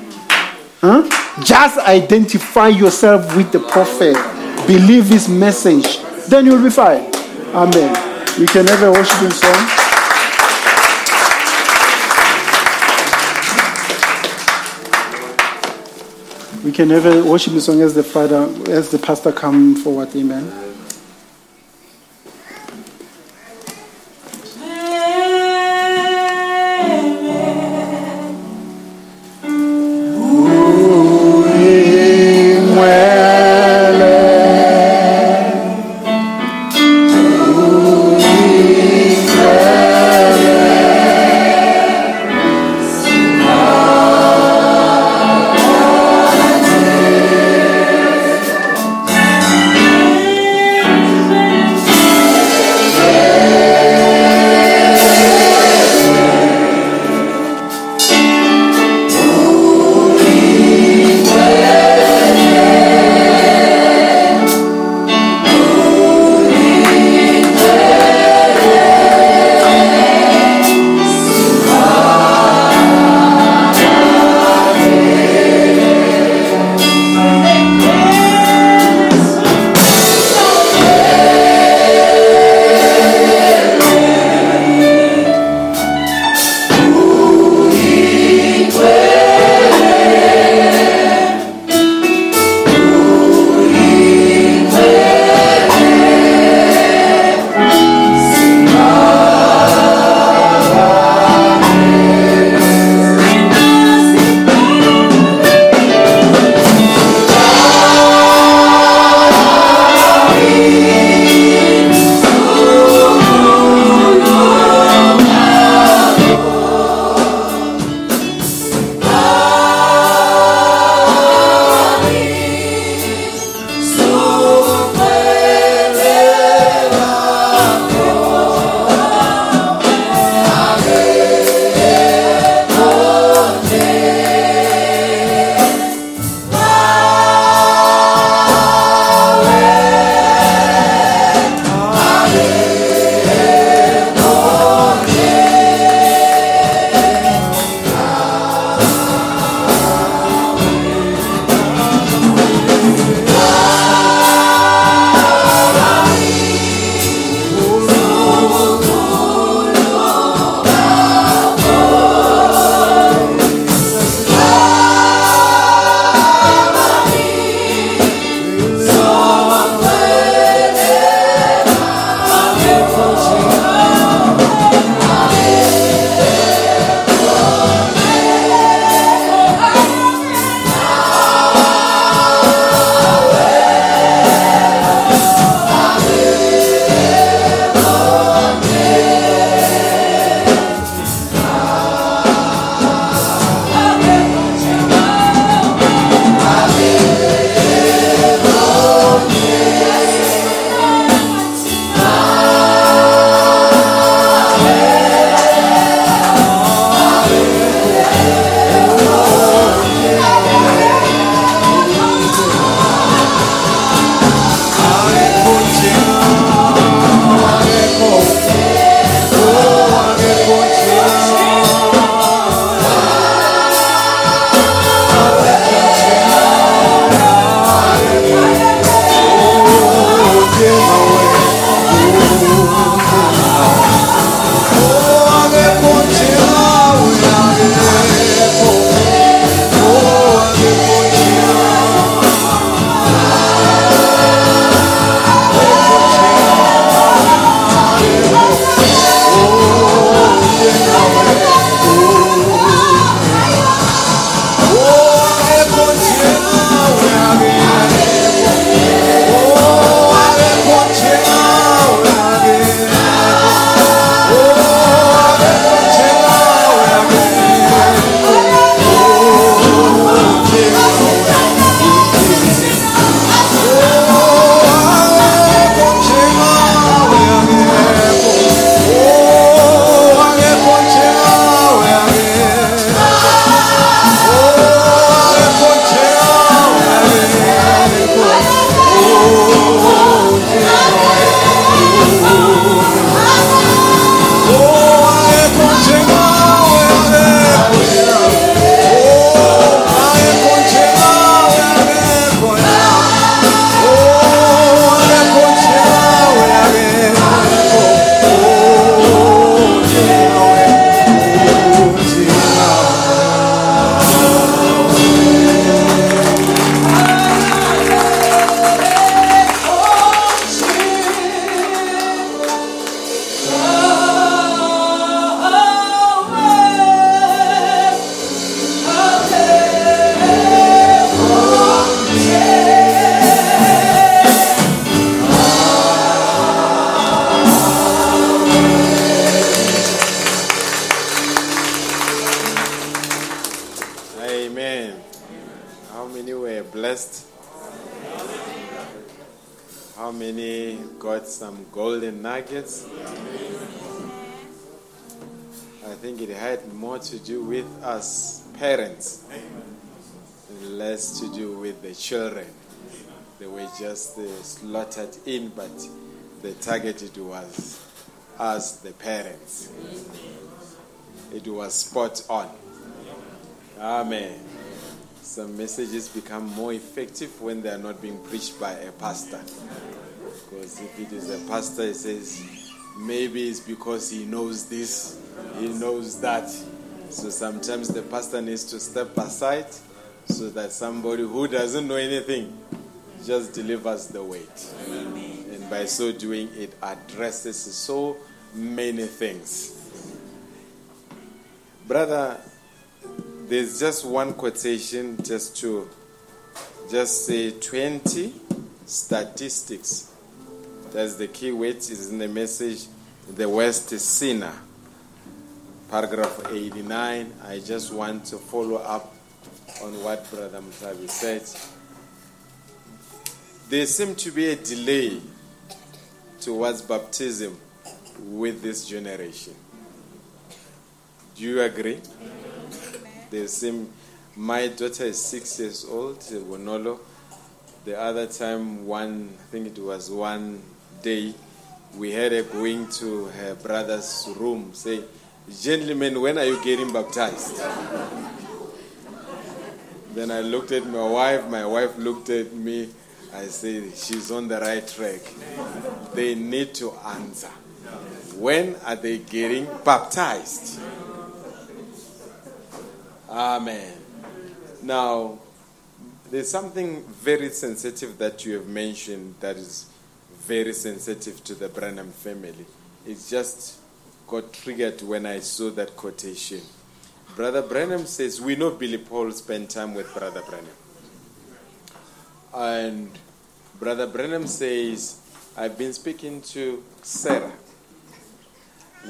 Huh? Just identify yourself with the prophet. Believe his message. Then you'll be fine. Amen. We can have a worshiping song. We can have a worshiping song as the father, as the pastor come forward. Amen. Children. They were just uh, slaughtered in, but the targeted was us, the parents. It was spot on. Amen. Some messages become more effective when they are not being preached by a pastor. Because if it is a pastor, he says, maybe it's because he knows this, he knows that. So sometimes the pastor needs to step aside so that somebody who doesn't know anything just delivers the weight. And by so doing, it addresses so many things. Brother, there's just one quotation just to just say 20 statistics. That's the key word is in the message. The West is sinner. Paragraph 89. I just want to follow up on what Brother Mutabi said. There seems to be a delay towards baptism with this generation. Do you agree? They seem. My daughter is six years old, Wonolo. The other time, one, I think it was one day, we had her going to her brother's room, say, "Gentlemen, when are you getting baptized?" Then I looked at my wife. My wife looked at me. I said, "She's on the right track." They need to answer. When are they getting baptized? Amen. Now, there's something very sensitive that you have mentioned that is very sensitive to the Branham family. It just got triggered when I saw that quotation. Brother Branham says, We know Billy Paul spent time with Brother Branham. And Brother Branham says, I've been speaking to Sarah.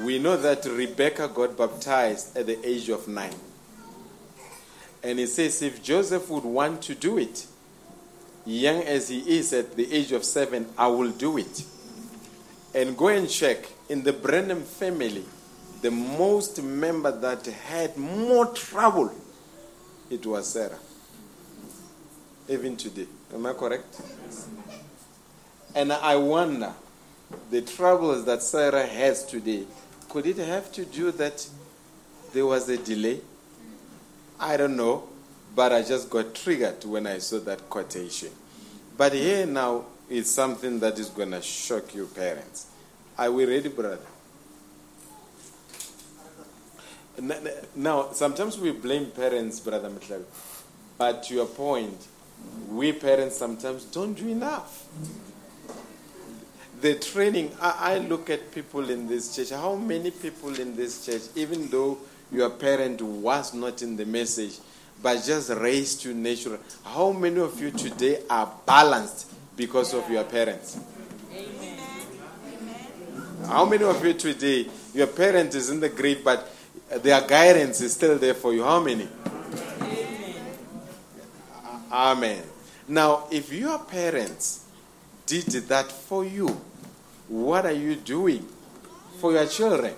We know that Rebecca got baptized at the age of nine. And he says, if Joseph would want to do it, young as he is at the age of seven, I will do it. And go and check in the Branham family, the most member that had more trouble, it was Sarah. Even today. Am I correct? And I wonder, the troubles that Sarah has today, could it have to do that there was a delay? I don't know, but I just got triggered when I saw that quotation. But here now is something that is going to shock you, parents. Are we ready, brother? N- n- Now, sometimes we blame parents, brother Mutlabi. But to your point, we parents sometimes don't do enough. The training, I, I look at people in this church. How many people in this church, even though your parent was not in the message, but just raised you natural, how many of you today are balanced because of your parents? How many of you today, your parent is in the grave, but their guidance is still there for you? How many? Amen. Now, if your parents did that for you, what are you doing for your children?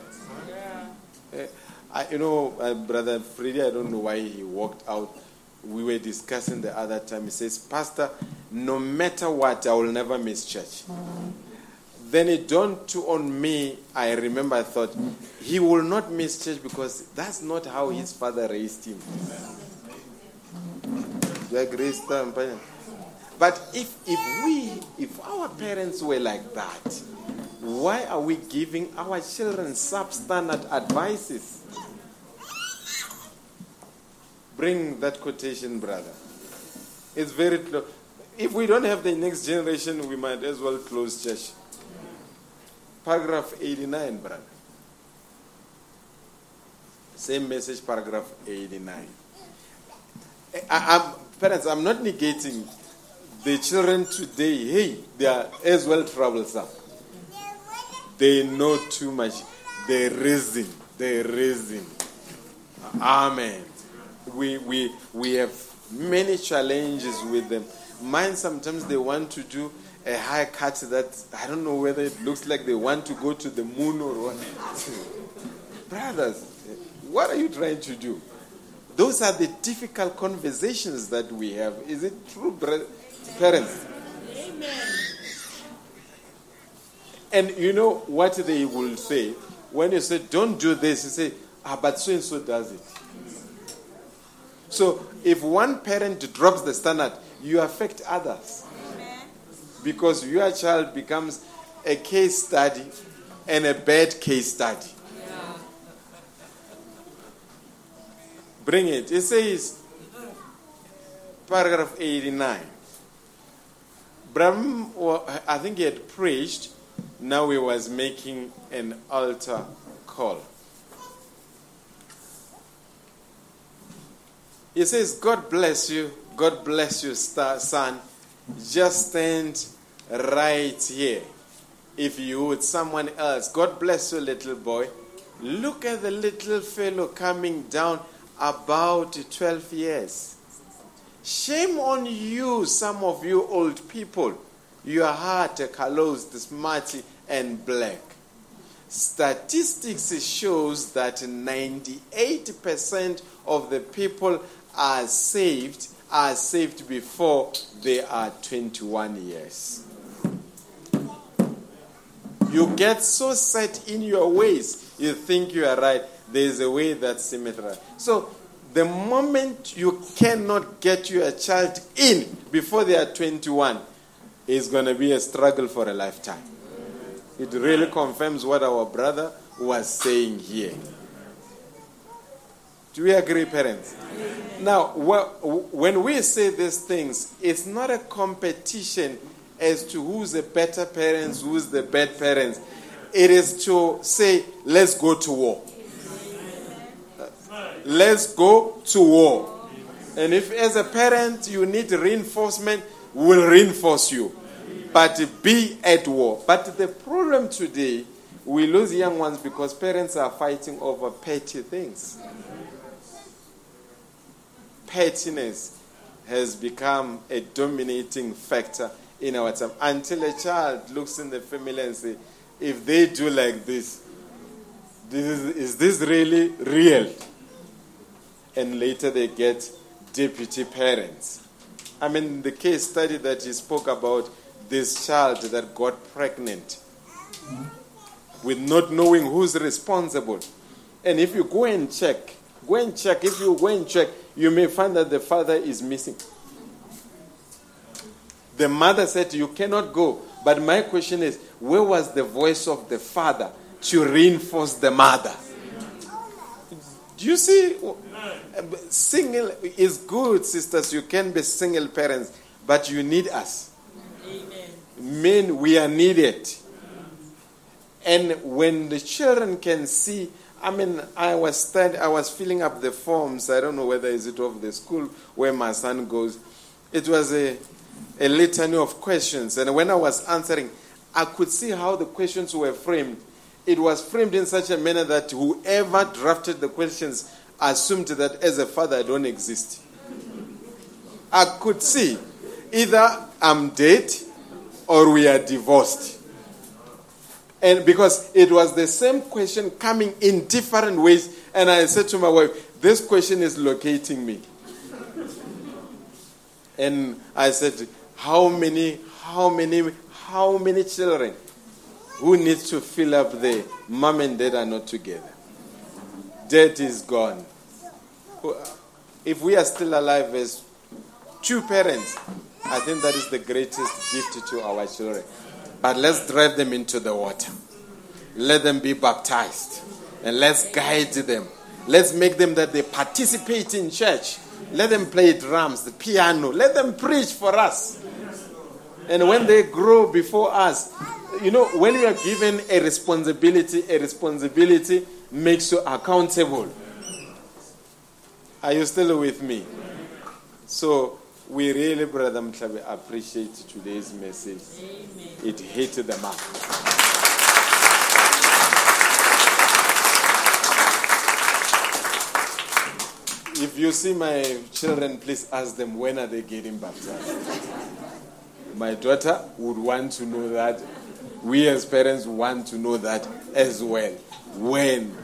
Eh, I, you know, uh, Brother Freddy, I don't know why he walked out. We were discussing the other time. He says, Pastor, no matter what, I will never miss church. Then it dawned to on me, I remember I thought, he will not miss church because that's not how his father raised him. Do But if, if we, if our parents were like that, why are we giving our children substandard advices? Bring that quotation, brother. It's very close. If we don't have the next generation, we might as well close church. Paragraph 89, brother. Same message, paragraph 89. I, I'm, parents, I'm not negating the children today. Hey, they are as well troublesome. They know too much. They reason. They reason. Amen. We, we, we have many challenges with them. Mine sometimes they want to do a haircut that I don't know whether it looks like they want to go to the moon or what. Brothers, what are you trying to do? Those are the difficult conversations that we have. Is it true, bro- parents? And you know what they will say? When you say, don't do this, you say, ah, but so and so does it. So if one parent drops the standard, you affect others. Because your child becomes a case study and a bad case study. Bring it. It says, paragraph 89. Brahm, wa- I think he had preached, now he was making an altar call. He says, God bless you, God bless you, son. Just stand right here. If you would, someone else, God bless you, little boy. Look at the little fellow coming down about 12 years. Shame on you, some of you old people. Your heart closed, smarty, and black. Statistics shows that 98% of the people are saved are saved before they are 21 years. You get so set in your ways, you think you are right. There is a way that seemeth right. So, the moment you cannot get your child in before they are 21, is going to be a struggle for a lifetime. It really confirms what our brother was saying here. Do we agree, parents? Now, when we say these things, it's not a competition as to who's the better parents, who's the bad parents. It is to say, let's go to war. Let's go to war. And if, as a parent, you need reinforcement, we'll reinforce you. But be at war. But the problem today, we lose young ones because parents are fighting over petty things. Pettiness has become a dominating factor in our time. Until a child looks in the family and say, if they do like this, this is, is this really real? And later they get deputy parents. I mean, the case study that he spoke about this child that got pregnant with not knowing who's responsible. And if you go and check, go and check, if you go and check, you may find that the father is missing. The mother said, You cannot go. But my question is, where was the voice of the father to reinforce the mother? Do you see? Single is good, sisters. You can be single parents, but you need us. Amen. Men, we are needed. And when the children can see, I mean, I was study, I was filling up the forms. I don't know whether is it of the school where my son goes. It was a, a litany of questions, and when I was answering, I could see how the questions were framed. It was framed in such a manner that whoever drafted the questions assumed that as a father I don't exist. I could see either I'm dead or we are divorced. And because it was the same question coming in different ways, and I said to my wife, This question is locating me. And I said, How many, how many, how many children who need to fill up the mom and dad are not together? Dad is gone. If we are still alive as two parents, I think that is the greatest gift to our children. But let's drive them into the water. Let them be baptized. And let's guide them. Let's make them that they participate in church. Let them play drums, the piano. Let them preach for us. And when they grow before us, you know, when you are given a responsibility, a responsibility makes you accountable. Are you still with me? So we really, Brother Mtlabe, appreciate today's message. It hit the mark. If you see my children, please ask them when are they getting baptized. my daughter would want to know that. We as parents want to know that as well. When?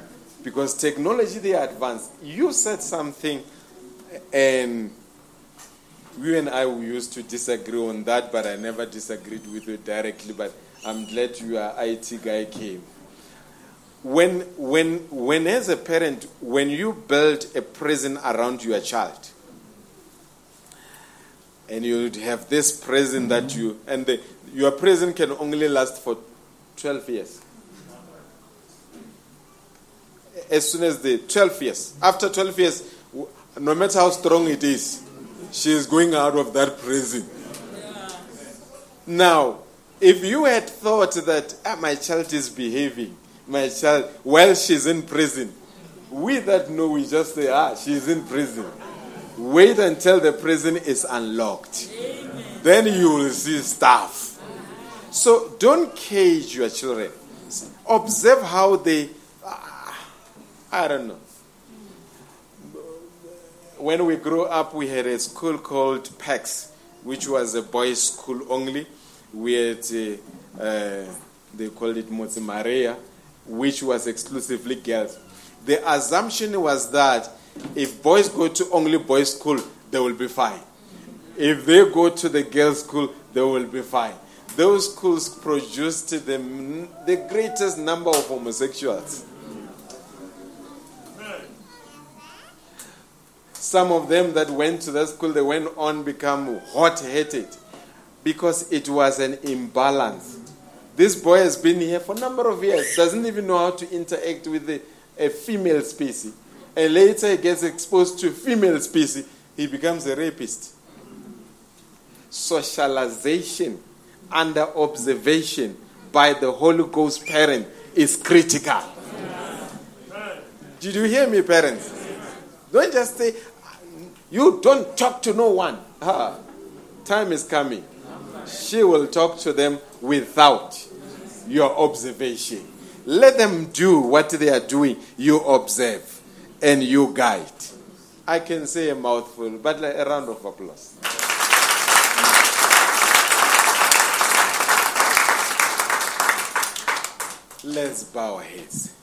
Because technology they advance. You said something and you and I we used to disagree on that, but I never disagreed with you directly. But I'm glad your IT guy came. When, when, when as a parent, when you build a prison around your child, and you'd have this prison that you, and the, your prison can only last for 12 years. As soon as the 12 years, after 12 years, no matter how strong it is, she is going out of that prison. Now, if you had thought that ah, my child is behaving, my child, while she's in prison, we that know, we just say, ah, she's in prison. Wait until the prison is unlocked. Then you will see stuff. So don't cage your children. Observe how they, ah, I don't know. When we grew up, we had a school called PAX, which was a boys' school only. We had, uh, uh, they called it Motsi Maria, which was exclusively girls. The assumption was that if boys go to only boys' school, they will be fine. If they go to the girls' school, they will be fine. Those schools produced the, the greatest number of homosexuals. Some of them that went to that school, they went on become hot-headed because it was an imbalance. This boy has been here for a number of years, doesn't even know how to interact with a female species. And later he gets exposed to female species, he becomes a rapist. Socialization under observation by the Holy Ghost parent is critical. Did you hear me, parents? Don't just say, you don't talk to no one. Ah, time is coming. She will talk to them without your observation. Let them do what they are doing. You observe and you guide. I can say a mouthful, but a round of applause. Let's bow our heads.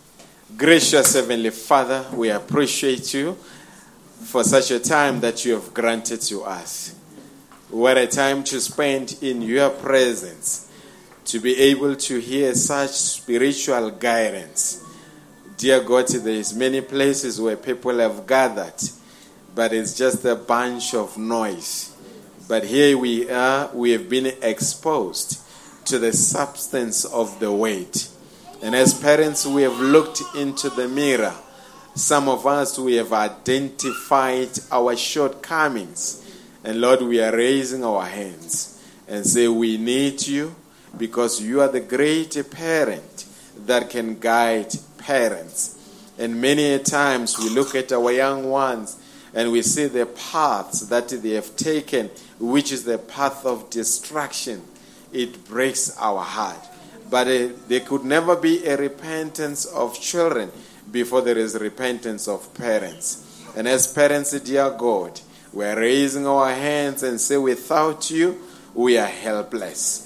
Gracious Heavenly Father, we appreciate you for such a time that you have granted to us. What a time to spend in your presence, to be able to hear such spiritual guidance. Dear God, there is many places where people have gathered, but it's just a bunch of noise. But here we are, we have been exposed to the substance of the weight. And as parents, we have looked into the mirror. Some of us, we have identified our shortcomings. And Lord, we are raising our hands and say, We need you because you are the great parent that can guide parents. And many a times we look at our young ones and we see the paths that they have taken, which is the path of destruction. It breaks our heart. But uh, there could never be a repentance of children before there is repentance of parents. And as parents, dear God, we are raising our hands and say, without you, we are helpless.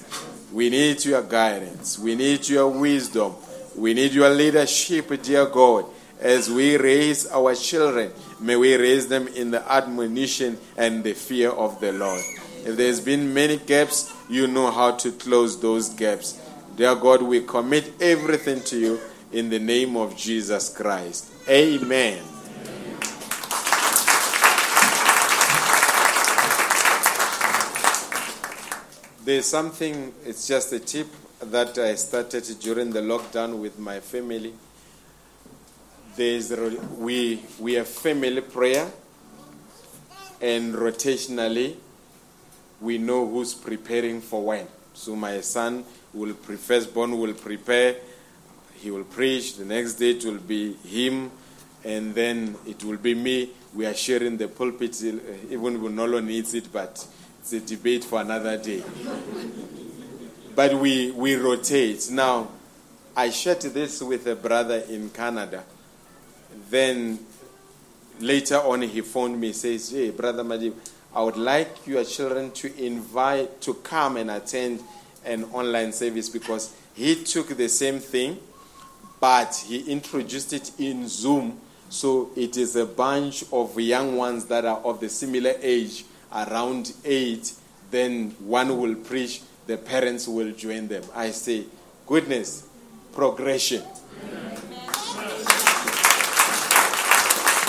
We need your guidance. We need your wisdom. We need your leadership, dear God. As we raise our children, may we raise them in the admonition and the fear of the Lord. If there's been many gaps, you know how to close those gaps. Dear God, we commit everything to you in the name of Jesus Christ. Amen. There's something, it's just a tip that I started during the lockdown with my family. There's, we, we have family prayer, and rotationally, we know who's preparing for when. So my son will, pre- firstborn will prepare, he will preach, the next day it will be him, and then it will be me. We are sharing the pulpit, even Bunolo needs it, but it's a debate for another day. but we, we rotate. Now, I shared this with a brother in Canada. Then, later on he phoned me, says, Hey, Brother Madib, I would like your children to invite, to come and attend an online service because he took the same thing, but he introduced it in Zoom. So it is a bunch of young ones that are of the similar age, around eight. Then one will preach, the parents will join them. I say, goodness, progression.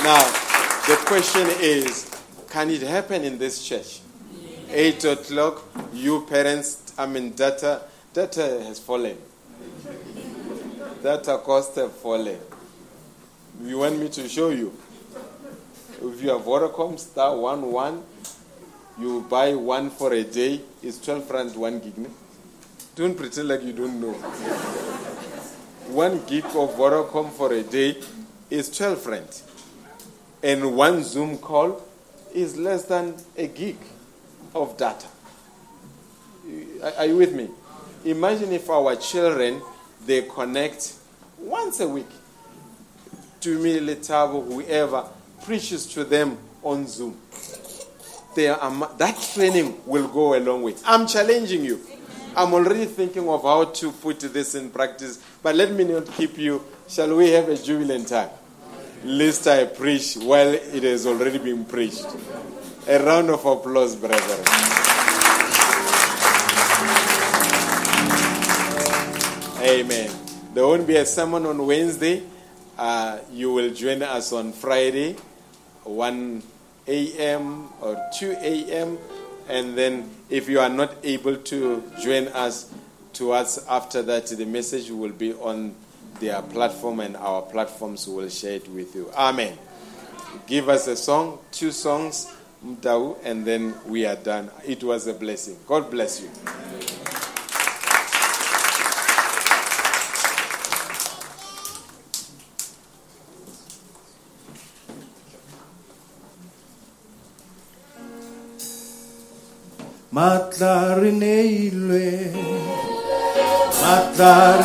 Now, the question is can it happen in this church? Eight o'clock, you parents, I mean, data, data has fallen. Data costs have fallen. You want me to show you? If you have Vodacom star one one, you buy one for a day, it's 12 rand one gig. Don't pretend like you don't know. one gig of Vodacom for a day is 12 rand. And one Zoom call is less than a gig of data. Are- Are you with me? Imagine if our children they connect once a week to me, Letabo, whoever preaches to them on Zoom. They are, that training will go a long way. I'm challenging you. I'm already thinking of how to put this in practice, but let me not keep you. Shall we have a jubilant time? Lest I preach while it has already been preached. A round of applause, brethren. Amen. There won't be a sermon on Wednesday. Uh, you will join us on Friday, 1 a.m. or 2 a.m. And then, if you are not able to join us to us after that, the message will be on their platform and our platforms will share it with you. Amen. Give us a song, two songs, and then we are done. It was a blessing. God bless you. Matlarinele, mata,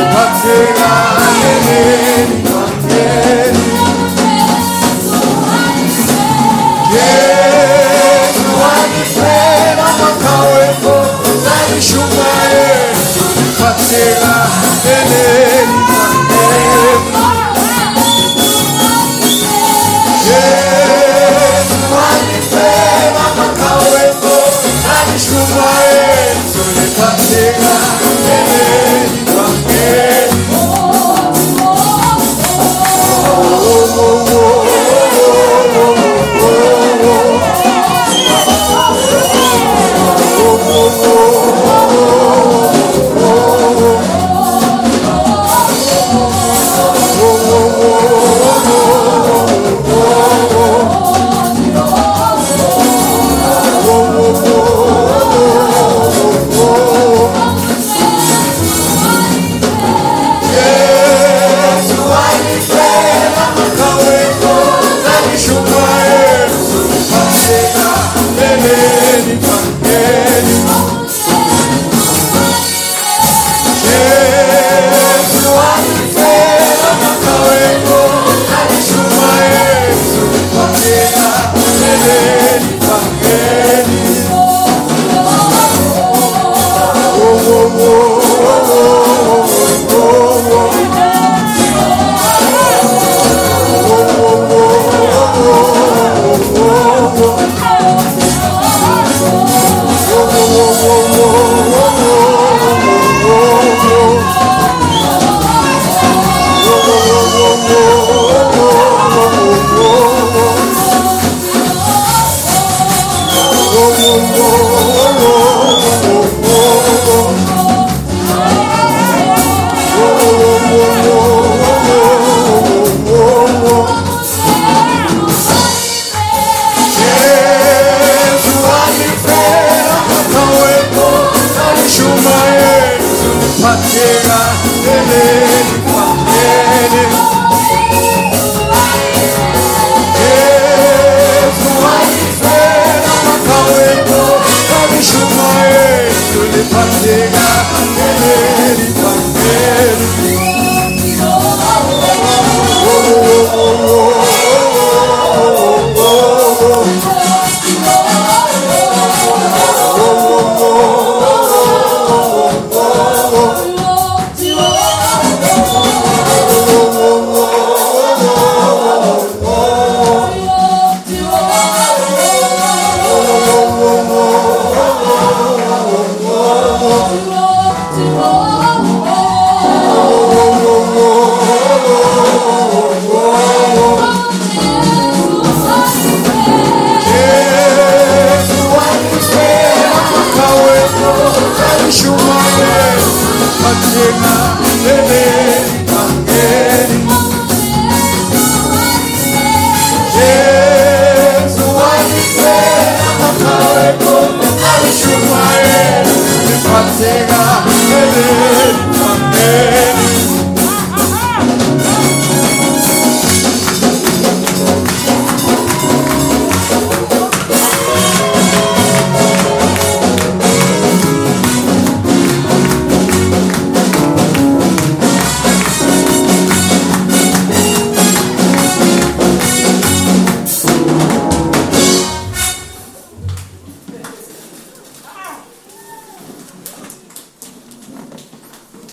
Uliphathe